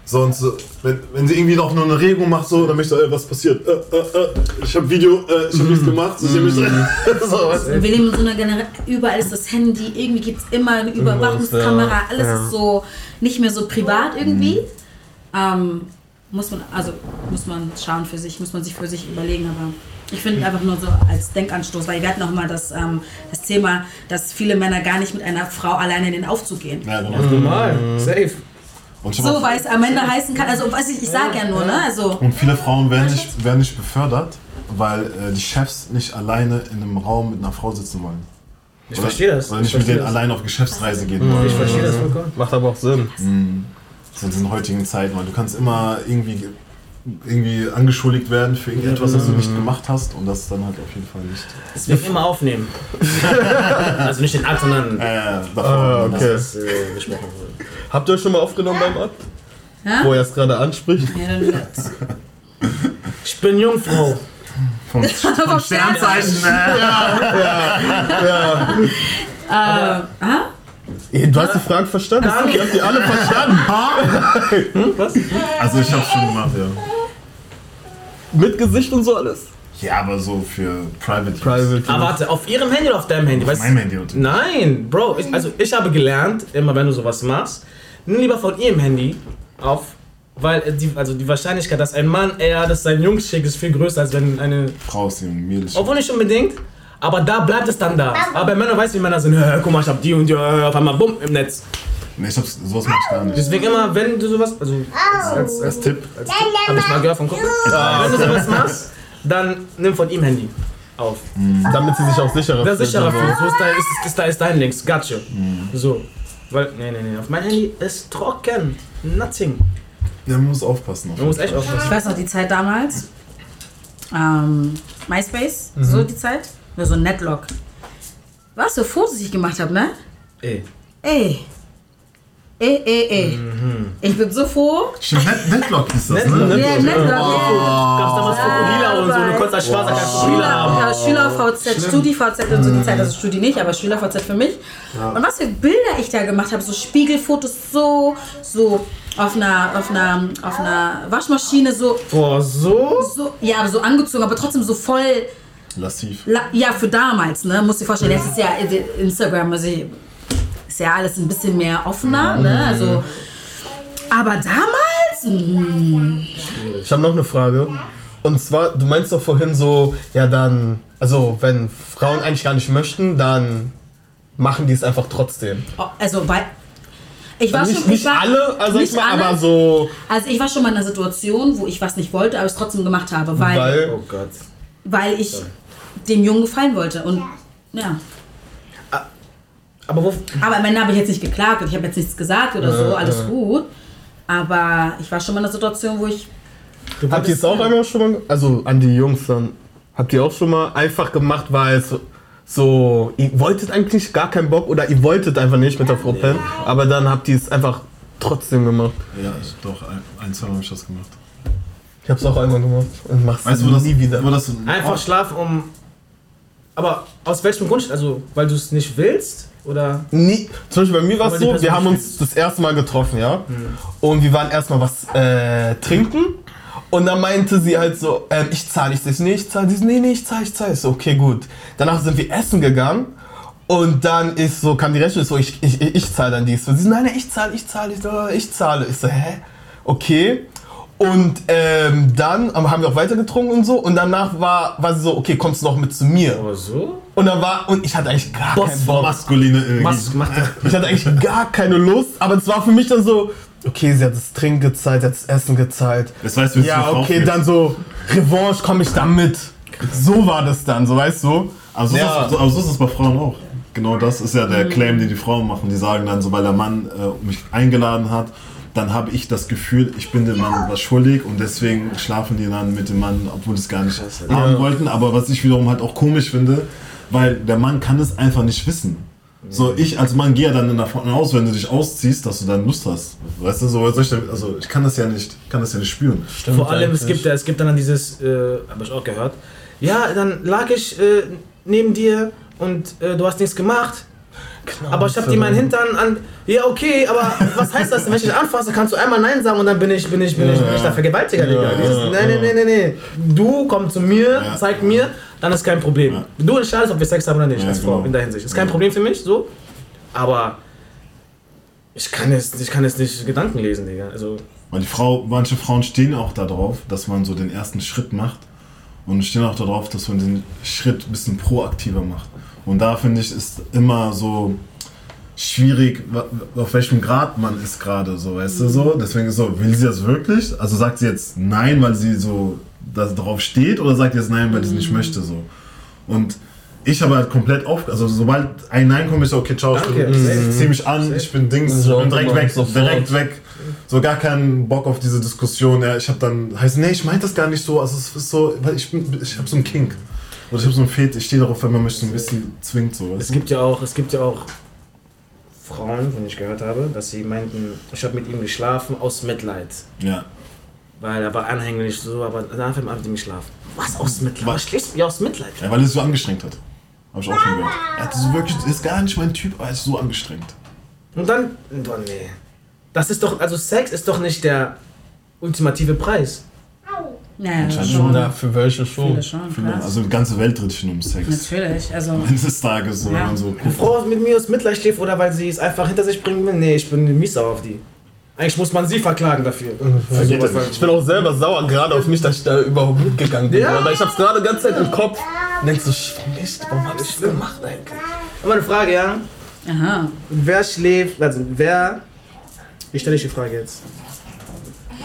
sonst äh, wenn, wenn sie irgendwie noch nur eine Regung macht, so, dann bin ich so, ey, was passiert? Äh, äh, äh, ich habe Video, äh, ich habe nichts gemacht. So, ich hab mich, so, [laughs] weißt du? Wir leben in so einer Generation, überall ist das Handy, irgendwie gibt es immer eine Überwachungskamera, alles ist so nicht mehr so privat irgendwie. Ähm, muss man, also muss man schauen für sich, muss man sich für sich überlegen, aber ich finde einfach nur so als Denkanstoß, weil wir hatten auch mal das, ähm, das Thema, dass viele Männer gar nicht mit einer Frau alleine in den Aufzug gehen. Ja, genau. Normal, safe. Und, ich hab So, weil es am Ende heißen kann, also weiß ich, ich sag ja nur, ne? Also, und viele Frauen werden nicht, werden nicht befördert, weil äh, die Chefs nicht alleine in einem Raum mit einer Frau sitzen wollen. Ich verstehe das. Oder Ich nicht mit verstehe denen das. allein auf Geschäftsreise gehen wollen. Ich verstehe das vollkommen. Macht aber auch Sinn. So in diesen heutigen Zeiten, weil du kannst immer irgendwie, irgendwie angeschuldigt werden für irgendetwas, was du nicht gemacht hast und das dann halt auf jeden Fall nicht. Deswegen immer aufnehmen. [laughs] also nicht den Akt, sondern Äh, davor. Ah, okay. was äh, gesprochen wurde. Habt ihr euch schon mal aufgenommen beim Akt? ja? Wo er es gerade anspricht? Ja, dann wird's. Ich bin Jungfrau. Vom, [laughs] vom Sternzeichen. Äh, ah? Ey, Du hast die Frage verstanden? Ich hab die alle verstanden. Also ich hab's schon gemacht, ja. Mit Gesicht und so alles. Ja, aber so für Private. Private. Aber warte, auf ihrem Handy oder auf deinem Handy? Weißt- meinem Handy natürlich. Nein, Bro. Ich, also ich habe gelernt, immer wenn du sowas machst, nimm lieber von ihrem Handy auf, weil die, also die Wahrscheinlichkeit, dass ein Mann eher, dass sein Jungs schickt, ist viel größer, als wenn eine. Frau ist die Mädels. Obwohl nicht unbedingt, aber da bleibt es dann da. Aber bei Männern weißt du, wie Männer sind, [laughs] "Hä, guck mal, ich hab die und die, auf einmal bumm im Netz. Nee, ich hab's, sowas mach ich gar nicht. Deswegen immer, wenn du sowas, also als, als Tipp, als Tipp, hab ich mal gehört vom Kumpel, wenn du sowas machst, dann nimm von ihm Handy auf. Damit sie sich auch sicherer Das ist sicherer fühlt. So ist dein, ist, ist, da ist dein Links. Gotcha. So. Weil, nee, nee, nee. Auf mein Handy ist trocken. Nothing. Ja, man muss aufpassen. Man muss echt Ich aufpassen. weiß noch die Zeit damals. Ähm, MySpace, so die Zeit. Nur so ein Netlog. Was für Fotos ich gemacht habe, ne? Ey. Ey. Ey, ey, ey. Ich bin so froh. Stimmt, Net Netlock hieß das, Netlock. ne? Ja, Netlog. ja. Gab's damals Fukuhila und so. Du konntest als Schwarzer kein Fukuhila haben. Schüler, ja, Schüler VZ, Studi VZ und so die Zeit, also Studi nicht, aber Schüler VZ für mich. Und was für Bilder ich da gemacht habe, so Spiegelfotos, so, so auf einer, auf einer, auf einer Waschmaschine, so, Boah, so? so, ja, so angezogen, aber trotzdem so voll, Lassiv. la- ja, für damals, ne, musst du dir vorstellen, jetzt ist ja Instagram, also ist ja alles ein bisschen mehr offener, ne, also, aber damals, mm, Ich habe noch eine Frage. Und zwar, du meinst doch vorhin so, ja dann, also wenn Frauen eigentlich gar nicht möchten, dann machen die es einfach trotzdem. oh, also, weil, ich war nicht schon, ich nicht war, alle, also nicht ich mal, alle. aber so, Also ich war schon mal in einer Situation, wo ich was nicht wollte, aber es trotzdem gemacht habe, weil, weil, Oh Gott. Ich dem Jungen gefallen wollte. Und ja. Aber wo. Aber am Ende habe ich jetzt nicht geklagt und ich habe jetzt nichts gesagt oder so, alles gut. Aber ich war schon mal in einer Situation, wo ich. Habt ihr es auch einmal schon mal, also an die Jungs dann, habt ihr auch schon mal einfach gemacht, weil es so, ihr wolltet eigentlich gar keinen Bock oder ihr wolltet einfach nicht mit der Frau pennen, aber dann habt ihr es einfach trotzdem gemacht. Ja, ich, doch, ein, ein zwei Mal hab ich das gemacht. Ich hab's auch einmal gemacht und mach's Weißt du, wo das, nie wieder. wo das Einfach schlafen um. Aber aus welchem Grund? Also, weil du es nicht willst? Oder? Nie, zum Beispiel bei mir war es so, wir haben nicht uns das erste Mal getroffen, ja. Und wir waren erstmal was äh, trinken. Und dann meinte sie halt so, ähm, ich zahle, ich so, nee, ich zahle. Sie so, nee, nee, ich zahle, ich zahle. Ich so, okay, gut. Danach sind wir essen gegangen. Und dann ist so, kam die Rechnung, ich so, ich, ich, ich zahle dann dies. Und sie so, nein, nein, ich zahle, ich zahle, ich, so, ich zahle. Ich so, hä? Okay. Und ähm, dann haben wir auch weiter getrunken und so. Und danach war, war sie so, okay, kommst du noch mit zu mir? Aber so? Und dann war, und ich hatte eigentlich gar keinen Bock. maskuline Energie. Er? Ich hatte eigentlich gar keine Lust, aber es war für mich dann so, okay, sie hat das Trinken gezahlt, hat das Essen gezahlt. Das weißt du, wie es Ja, okay, dann so, Revanche komme ich dann mit. So war das dann, so weißt du? Also, so Ja. ist, so, aber so ist es bei Frauen auch. Genau das ist ja der Claim, den die Frauen machen. Die sagen dann, so weil der Mann äh, mich eingeladen hat, dann habe ich das Gefühl, ich bin dem Mann was schuldig und deswegen schlafen die dann mit dem Mann, obwohl sie es gar nicht haben wollten. Aber was ich wiederum halt auch komisch finde, weil der Mann kann es einfach nicht wissen. So, ich als Mann gehe ja dann davon aus, wenn du dich ausziehst, dass du dann Lust hast. Weißt du, so, was soll ich, denn- also ich kann das ja nicht, kann das ja nicht spüren. Vor allem, es gibt, ja- es gibt dann dieses, äh, habe ich auch gehört, ja, dann lag ich äh, neben dir und äh, du hast nichts gemacht. Aber ich habe dir meinen Hintern an. Ja, okay, aber was heißt das? Wenn ich dich anfasse, kannst du einmal Nein sagen und dann bin ich, bin ich, bin ich, bin ich der Vergewaltiger, Digga. Dieses, nein, nein, nein, nein, nein. Du komm zu mir, Ja. zeig mir, dann ist kein Problem. Ja. Du entscheidest, ob wir Sex haben oder nicht, Ja, als Frau, genau. in der Hinsicht. Ist kein Problem für mich, so. Aber ich kann es, ich kann es nicht Gedanken lesen, Digga. Also, Weil die Frau, manche Frauen stehen auch darauf, dass man so den ersten Schritt macht und stehen auch darauf, dass man den Schritt ein bisschen proaktiver macht. Und da finde ich, ist immer so schwierig, auf welchem Grad man ist gerade, so, weißt du, so. Deswegen ist so, will sie das wirklich? Also sagt sie jetzt nein, weil sie so da drauf steht oder sagt sie jetzt nein, weil sie es nicht möchte, so. Und ich habe halt komplett auf, also sobald ein Nein kommt, ich so, okay, ciao, ich, Danke. bin, Mhm. ich zieh mich an, ich bin Dings, ich bin direkt weg, sofort. direkt weg. So gar keinen Bock auf diese Diskussion. Ja, ich habe dann, heißt, nee, ich meinte das gar nicht so, also es ist so, weil ich bin, ich habe so einen Kink. Oder ich habe so einen Fetisch, ich stehe darauf, wenn man mich so ein bisschen zwingt, so. Es gibt ja auch, es gibt ja auch Frauen, wenn ich gehört habe, dass sie meinten, ich habe mit ihm geschlafen aus Mitleid. Ja. Weil er war anhänglich so, aber dann einfach mal mit ihm geschlafen. Was aus Mitleid? Was? Schläfst du aus Mitleid? ja, weil er es so angestrengt hat. Habe ich auch schon gehört. Er hat so wirklich, ist gar nicht mein Typ, aber er ist so angestrengt. Und dann, oh nee. Das ist doch, also Sex ist doch nicht der ultimative Preis. Naja, Anscheinend schon. Ja, für welche schon. Viele schon. Also die ganze Welt dreht sich nur um Sex. Natürlich, also. Am Ende des Tages, so, Ja. so Eine. Frau mit mir aus Mitleid schläft oder weil sie es einfach hinter sich bringen will? Nee, ich bin mies sauer auf die. Eigentlich muss man sie verklagen dafür. Das nicht. Ich bin auch selber sauer gerade auf mich, dass ich da überhaupt mitgegangen bin. Ja. Weil ich hab's gerade die ganze Zeit im Kopf. Und denkst du, Mist, warum hab ich das gemacht eigentlich? Aber eine Frage, ja? Aha. Wer schläft, also wer, ich stelle dich die Frage jetzt.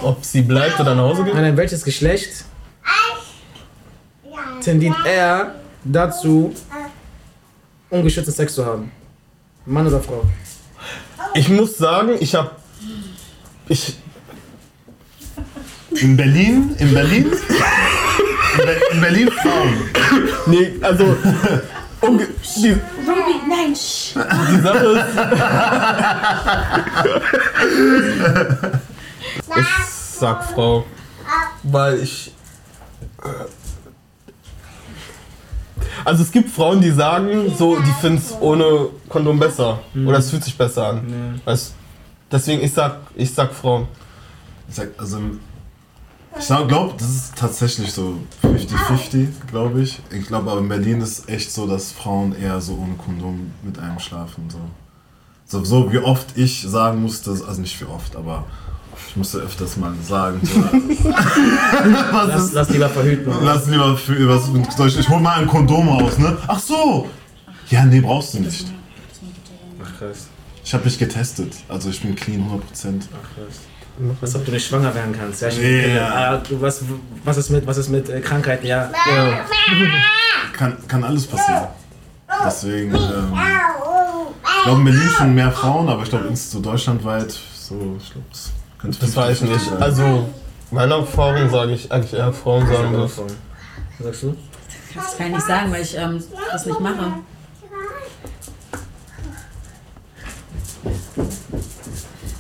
Ob sie bleibt oder nach Hause geht? Nein, nein, welches Geschlecht tendiert er dazu, ungeschützten Sex zu haben? Mann oder Frau? Ich muss sagen, ich hab. Ich. In Berlin, in Berlin, in, Be in Berlin Frauen. Nee, also. unge- die, Ruby, nein, sch. die Sache ist. Ich sag Frau. Weil ich. äh, Also es gibt Frauen, die sagen, so, die finden es ohne Kondom besser. Oder es fühlt sich besser an. Weißt, deswegen, ich sag, ich sag Frauen. Ich sag, also, ich glaube, das ist tatsächlich so 50-50, glaube ich. Ich glaube, aber in Berlin ist echt so, dass Frauen eher so ohne Kondom mit einem schlafen. So, so, so wie oft ich sagen musste, also nicht wie oft, aber ich musste öfters mal sagen, [laughs] Lass, lass lieber verhüten. lass lieber für was, ich, ich hol mal ein Kondom raus, ne? Ach so! Ja, nee, brauchst du nicht. Ach krass. Ich habe mich getestet, also ich bin clean 100%. Ach krass. Als ob du nicht schwanger werden kannst. Ja, ich, Ja. Ah, du, was, was ist mit, was ist mit äh, Krankheiten? Ja. ja. Kann, kann alles passieren. Deswegen, ähm, ich glaube in Berlin schon mehr Frauen, aber ich glaube so deutschlandweit, so, ich glaube, das weiß ich 50-50 nicht. sein. Also, meiner Erfahrung sage ich eigentlich eher Frauen sagen das. Was sagst du? Das kann ich nicht sagen, weil ich ähm, das nicht mache.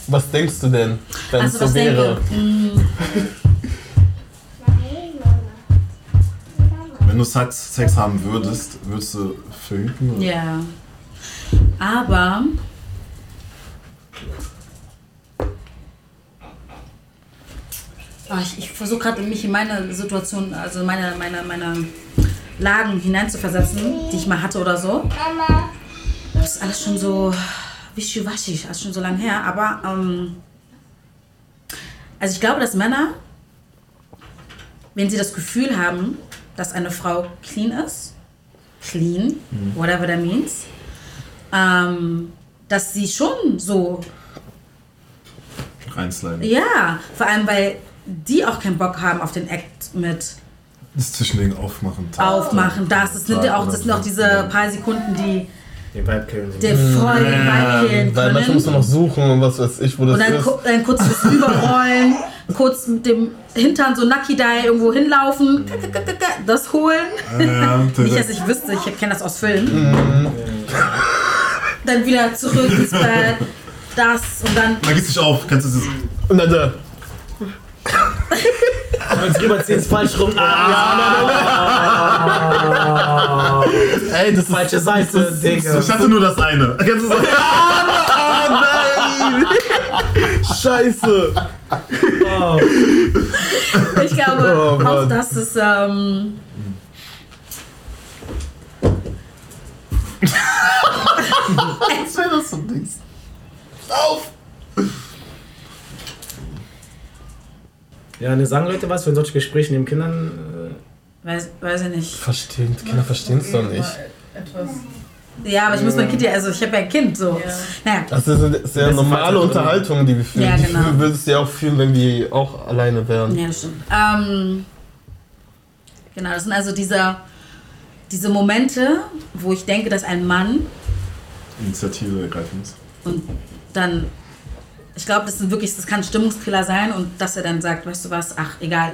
Was denkst du denn, wenn es Also, so was denke wäre? [laughs] Wenn du Sex, Sex haben würdest, würdest du verhüten? Oder? Ja. Aber. Oh, ich ich versuche gerade mich in meine Situation, also meine, meine, meine Lagen hineinzuversetzen, die ich mal hatte oder so. Das ist alles schon so wischiwaschi, alles schon so lange her. Aber ähm, also ich glaube, dass Männer, wenn sie das Gefühl haben, dass eine Frau clean ist, clean, whatever that means, ähm, dass sie schon so, Reinsliden. ja, vor allem weil die auch keinen Bock haben auf den Act mit Das Zwischending aufmachen. Tag, aufmachen. Das, das sind ja auch, das sind auch diese paar Sekunden, die Den Vibe killen sie. der voll den Vibe killen Weil manchmal muss man noch können. suchen und was weiß ich, wo das Und dann, ist. ku- dann kurz das [laughs] Überrollen, kurz mit dem Hintern so Nucky Die irgendwo hinlaufen, das holen. Ja, [laughs] Nicht, dass ich wüsste, ich kenne das aus Filmen. Dann wieder zurück ins Bett, das und dann Man gießt sich auf, kennst du das? Und dann da. Wenn es rüberziehen, ist falsch rum. Ah, Ey, das ist. falsche Seite, Digga. Ich hatte nur das eine. [laughs] Kennst du das? Oh nein! Scheiße! Oh. Ich glaube, Oh, auch das ist. Ähm, [laughs] Was wäre das so ein Ding? Auf! Ja, ne, sagen Leute was, wenn solche Gespräche neben Kindern. weiß, weiß ich nicht. Verstehen, Kinder verstehen es doch nicht. Etwas. Ja, aber ich muss mein Kind ja, also ich habe ja ein Kind, so. Naja, Das ist eine sehr normale Unterhaltung, die wir führen. Ja, Die genau. fühl- würdest du ja auch fühlen, wenn wir auch alleine wären. ja, das stimmt. Ähm, genau, das sind also diese, diese Momente, wo ich denke, dass ein Mann Initiative ergreifen muss. und dann, ich glaube, das sind wirklich, das kann ein Stimmungskiller sein und dass er dann sagt, weißt du was, ach egal,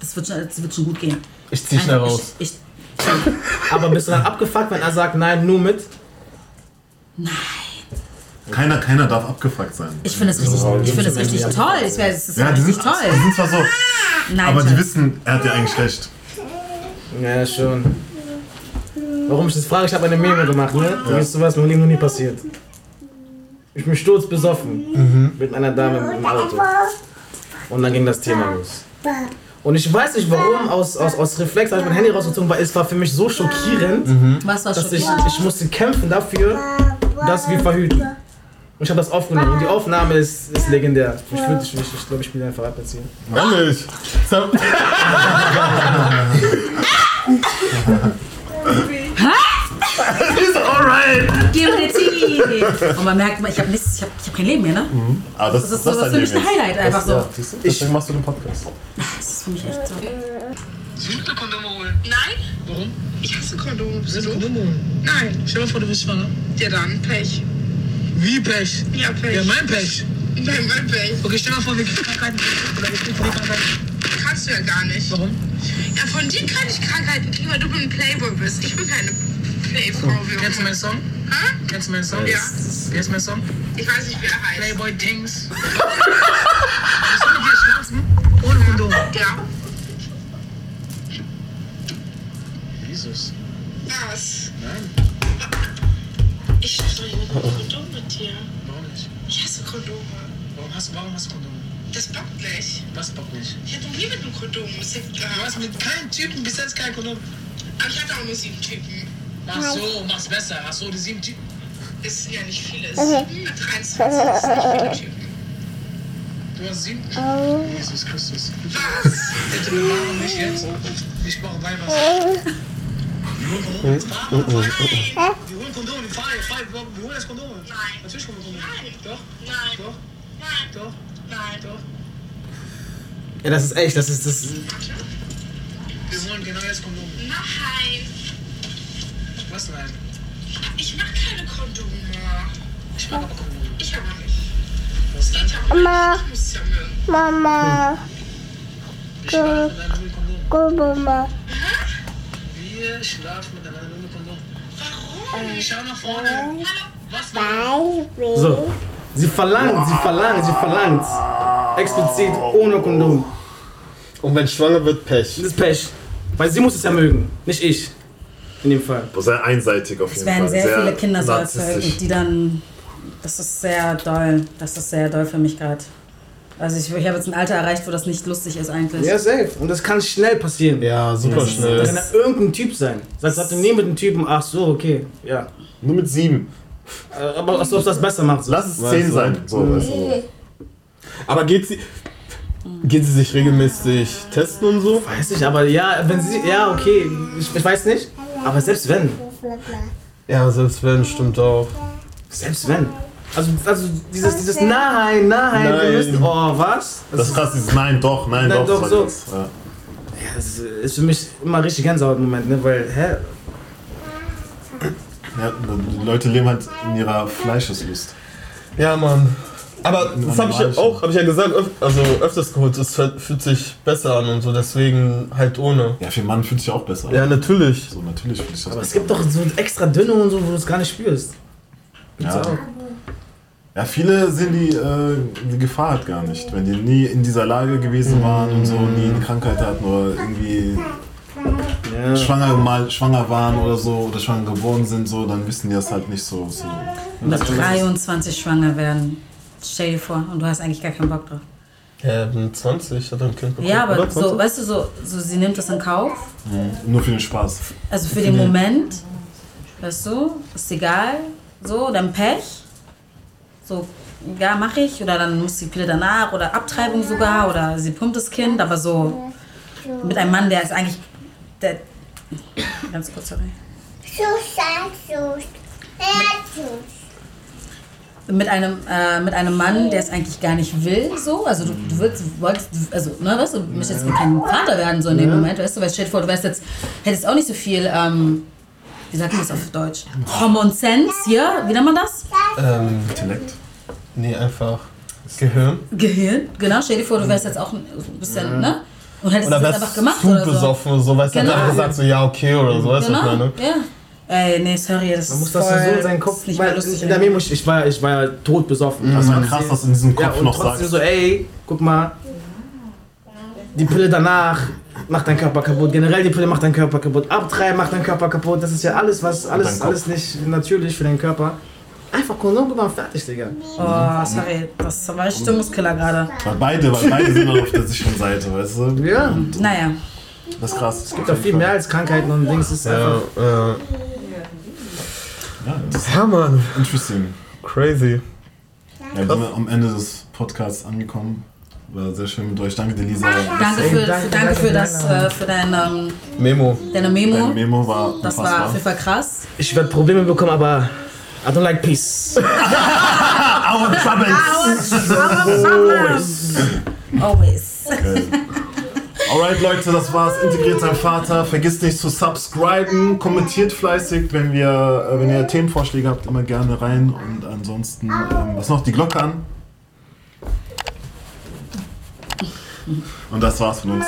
das wird schon, das wird schon gut gehen. Ich zieh schnell raus. Ich, ich, [laughs] Aber bist du dann abgefuckt, wenn er sagt, nein, nur mit? Keiner, keiner darf abgefuckt sein. ich finde es richtig, ich finde es richtig toll. Ich weiß, es ist ja, die richtig sind, toll. die sind zwar so, Nein, aber die wissen, er hat ja eigentlich recht. Ja, schon. Warum ich das frage, ich habe eine Meme gemacht, ne? Da ist sowas in meinem Leben noch nie passiert. Ich bin sturzbesoffen mit einer Dame im Auto. Und dann ging das Thema los. Und ich weiß nicht warum, aus, aus, aus Reflex habe ich mein Handy rausgezogen, weil es war für mich so schockierend, Was war dass ich, schockierend? ich musste kämpfen dafür, dass wir verhüten. Und ich habe das aufgenommen. Und die Aufnahme ist, ist legendär. Ich würde, ich, ich, ich glaube, ich will einfach abziehen. Mann nicht. Das hab- Ist alright! Gib mir Tee! Und man merkt, ich habe nichts, ich habe ich hab kein Leben mehr, ne? Ah, das, Das ist so das ist für mich ein Highlight, einfach so. siehst du? Deswegen machst du den Podcast. Das ist für mich echt so. Suche Kondome holen. Nein. Warum? Ich hasse Kondome. Bist du Kondome holen? Nein. Stell dir vor, du bist schwanger. Ja dann, Pech. Wie Pech? Ja, Pech. Ja, mein Pech. Nein, mein Pech. Okay, stell dir mal vor, wir kriegen Krankheiten. Oder wir kriegen Krankheiten. Kannst du ja gar nicht. Warum? Ja, von dir kann ich Krankheiten kriegen, weil du ein Playboy bist. Ich bin keine Playboy. Kennst du meinen Song? Hä? Kennst du meinen Song? Ja. Wie heißt mein Song? Ich weiß nicht, wie er heißt. Playboy Things. [laughs] Willst du mit dir schlafen? Ohne Kondom? Ja. Jesus. Was? Nein. Ich schlafe doch einem Kondom mit dir. Warum nicht? Ich hasse Kondome. Warum hast, warum hast du Kondome? Das bockt nicht. Was bockt nicht? Ich hatte noch nie mit einem Kondom Sex gehabt. Du hast mit keinem Typen bis jetzt kein Kondom. Aber ich hatte auch nur sieben Typen. Ach so, mach's besser. Ach so, die sieben Typen. Es sind ja nicht viele. Es sind 23, das sind nicht viele Typen. Du hast sieben Typen? Jesus Christus. Was? Bitte, wir machen nicht jetzt. Ich brauche Weihwasser. Wir holen Kondome. Jetzt fahren wir. Nein. Wir holen Kondome. Jetzt. fahren. Wir holen jetzt Kondome. Nein. Natürlich holen wir Kondome. Nein. Doch. Nein. Doch. Nein. Doch. Nein. Doch. Ja, das ist echt, das ist das. Wir holen genau jetzt Kondome. Nein, Was nein? ich mag keine Kondome. Ich mag aber Kondome. Ich aber nicht. Was Geht ja auch nicht. Ich muss es ja mögen. Mama, Wir schlafen miteinander mit Kondom. Mama, Wir schlafen miteinander mit Kondom. Warum? Schau nach vorne. Was war? So. Sie verlangt, sie verlangt, sie verlangt. Explizit ohne Kondom. Und wenn schwanger wird, Pech. Das ist Pech. Weil sie muss es ja mögen, nicht ich. In dem Fall. Sehr einseitig auf Es jeden werden Fall. sehr, viele Kinder so erzeugen, die dann. Das ist sehr doll. Das ist sehr doll für mich gerade. Also ich, ich habe jetzt ein Alter erreicht, wo das nicht lustig ist eigentlich. Ja, safe. Und das kann schnell passieren. Ja, super Das kann schnell. ja irgendein Typ sein. Sagst du, nie mit dem Typen, ach so, okay. Ja. Nur mit sieben. Äh, Aber was ob das besser macht. So. Lass es Weißt zehn du? sein. So, weißt du. Aber geht sie. Geht sie sich regelmäßig testen und so? Weiß ich, aber ja, wenn sie. Ja, okay. Ich, ich weiß nicht. Aber selbst wenn. Ja, selbst wenn, stimmt auch. Selbst wenn. Also, also dieses, dieses Nein, nein, wir Nein. müssen. Oh, was? Das ist krass, dieses Nein, doch, nein, Nein, doch. doch, so. das. Ja. Ja, das ist für mich immer richtig Gänsehaut-Moment, ne? Weil, hä? Ja, die Leute leben halt in ihrer Fleischeslust. Ja, Mann. Aber das habe ich ja auch, habe ich ja gesagt, öf also öfters geholt, es fühlt sich besser an und so, deswegen halt ohne. Ja, für einen Mann fühlt sich auch besser. Ja, natürlich. So, natürlich fühlt sich das Aber es gibt doch so extra dünne und so, wo du es gar nicht spürst. Gibt's Ja. auch. Ja, viele sehen die, äh, die Gefahr halt gar nicht. Wenn die nie in dieser Lage gewesen waren und so, nie eine Krankheit hatten oder irgendwie Ja. schwanger, mal schwanger waren oder so oder schwanger geworden sind, so, dann wissen die das halt nicht so. so. Mit 23 schwanger werden. Stell dir vor, und du hast eigentlich gar keinen Bock drauf. Ja, bin 20, hat er ein Kind bekommen. Ja, aber oder? so, 20? weißt du, so, so sie nimmt das in Kauf. Nur für den Spaß. Also für den Moment, weißt du, ist egal. So, dann Pech. So, ja, mache ich. Oder dann muss die Pille danach. Oder Abtreibung sogar. Oder sie pumpt das Kind. Aber so mit einem Mann, der ist eigentlich. Der, ganz kurz, sorry. Mit einem, äh, mit einem Mann, der es eigentlich gar nicht will, so. Also du, du willst, wolltest, also, ne, weißt du, du möchtest jetzt kein Vater werden, so in dem Moment, weißt du, weil stell dir vor, du wärst jetzt, hättest auch nicht so viel, ähm, wie sagt man das auf Deutsch? Common Sense hier, wie nennt man das? Ähm, Intellekt. nee, einfach Gehirn. Gehirn, genau, stell dir vor, du wärst jetzt auch ein bisschen, ne? Und hättest Oder das wärst einfach gemacht zu oder so. besoffen oder so, weißt du, Genau. einfach gesagt so, ja, okay oder so, weißt du, was ich Genau, meine? ja. Ey, nee, sorry, das Man muss das voll, so in seinen Kopf. nicht mehr weil lustig. in der Memo, ich, ich, war, ich war ja tot besoffen. Das war krass, was in diesem Kopf ja, und noch trotzdem sagst. so, ey, guck mal, die Pille danach macht deinen Körper kaputt. Generell die Pille macht deinen Körper kaputt. Abtreiben macht deinen Körper kaputt. Das ist ja alles, was alles, alles nicht natürlich für deinen Körper. Einfach Kondom gemacht, fertig, Digga. Oh, sorry, das war ein Stimmungskiller gerade. Weil beide, weil beide sind auf der sicheren Seite, weißt du? Ja. Und Naja, das ist krass. Es Gibt doch viel mehr als Krankheiten und Dings. Ist Ja, einfach. ja. Ja, das ist ja, Mann, interesting. crazy. Ja, wir sind am Ende des Podcasts angekommen. War sehr schön mit euch. Danke dir, Lisa. danke für, Danke, für, danke für, das, äh, für dein, ähm, Memo. deine Memo. Deine Memo war Das war auf jeden Fall krass. Ich werde Probleme bekommen, aber I don't like peace. [laughs] Our troubles! [laughs] Always. Alright Leute, das war's. Integriert sein Vater. Vergisst nicht zu subscriben, kommentiert fleißig, wenn, wir, äh, wenn ihr Themenvorschläge habt, immer gerne rein. Und ansonsten, ähm, was noch? Die Glocke an. Und das war's von uns.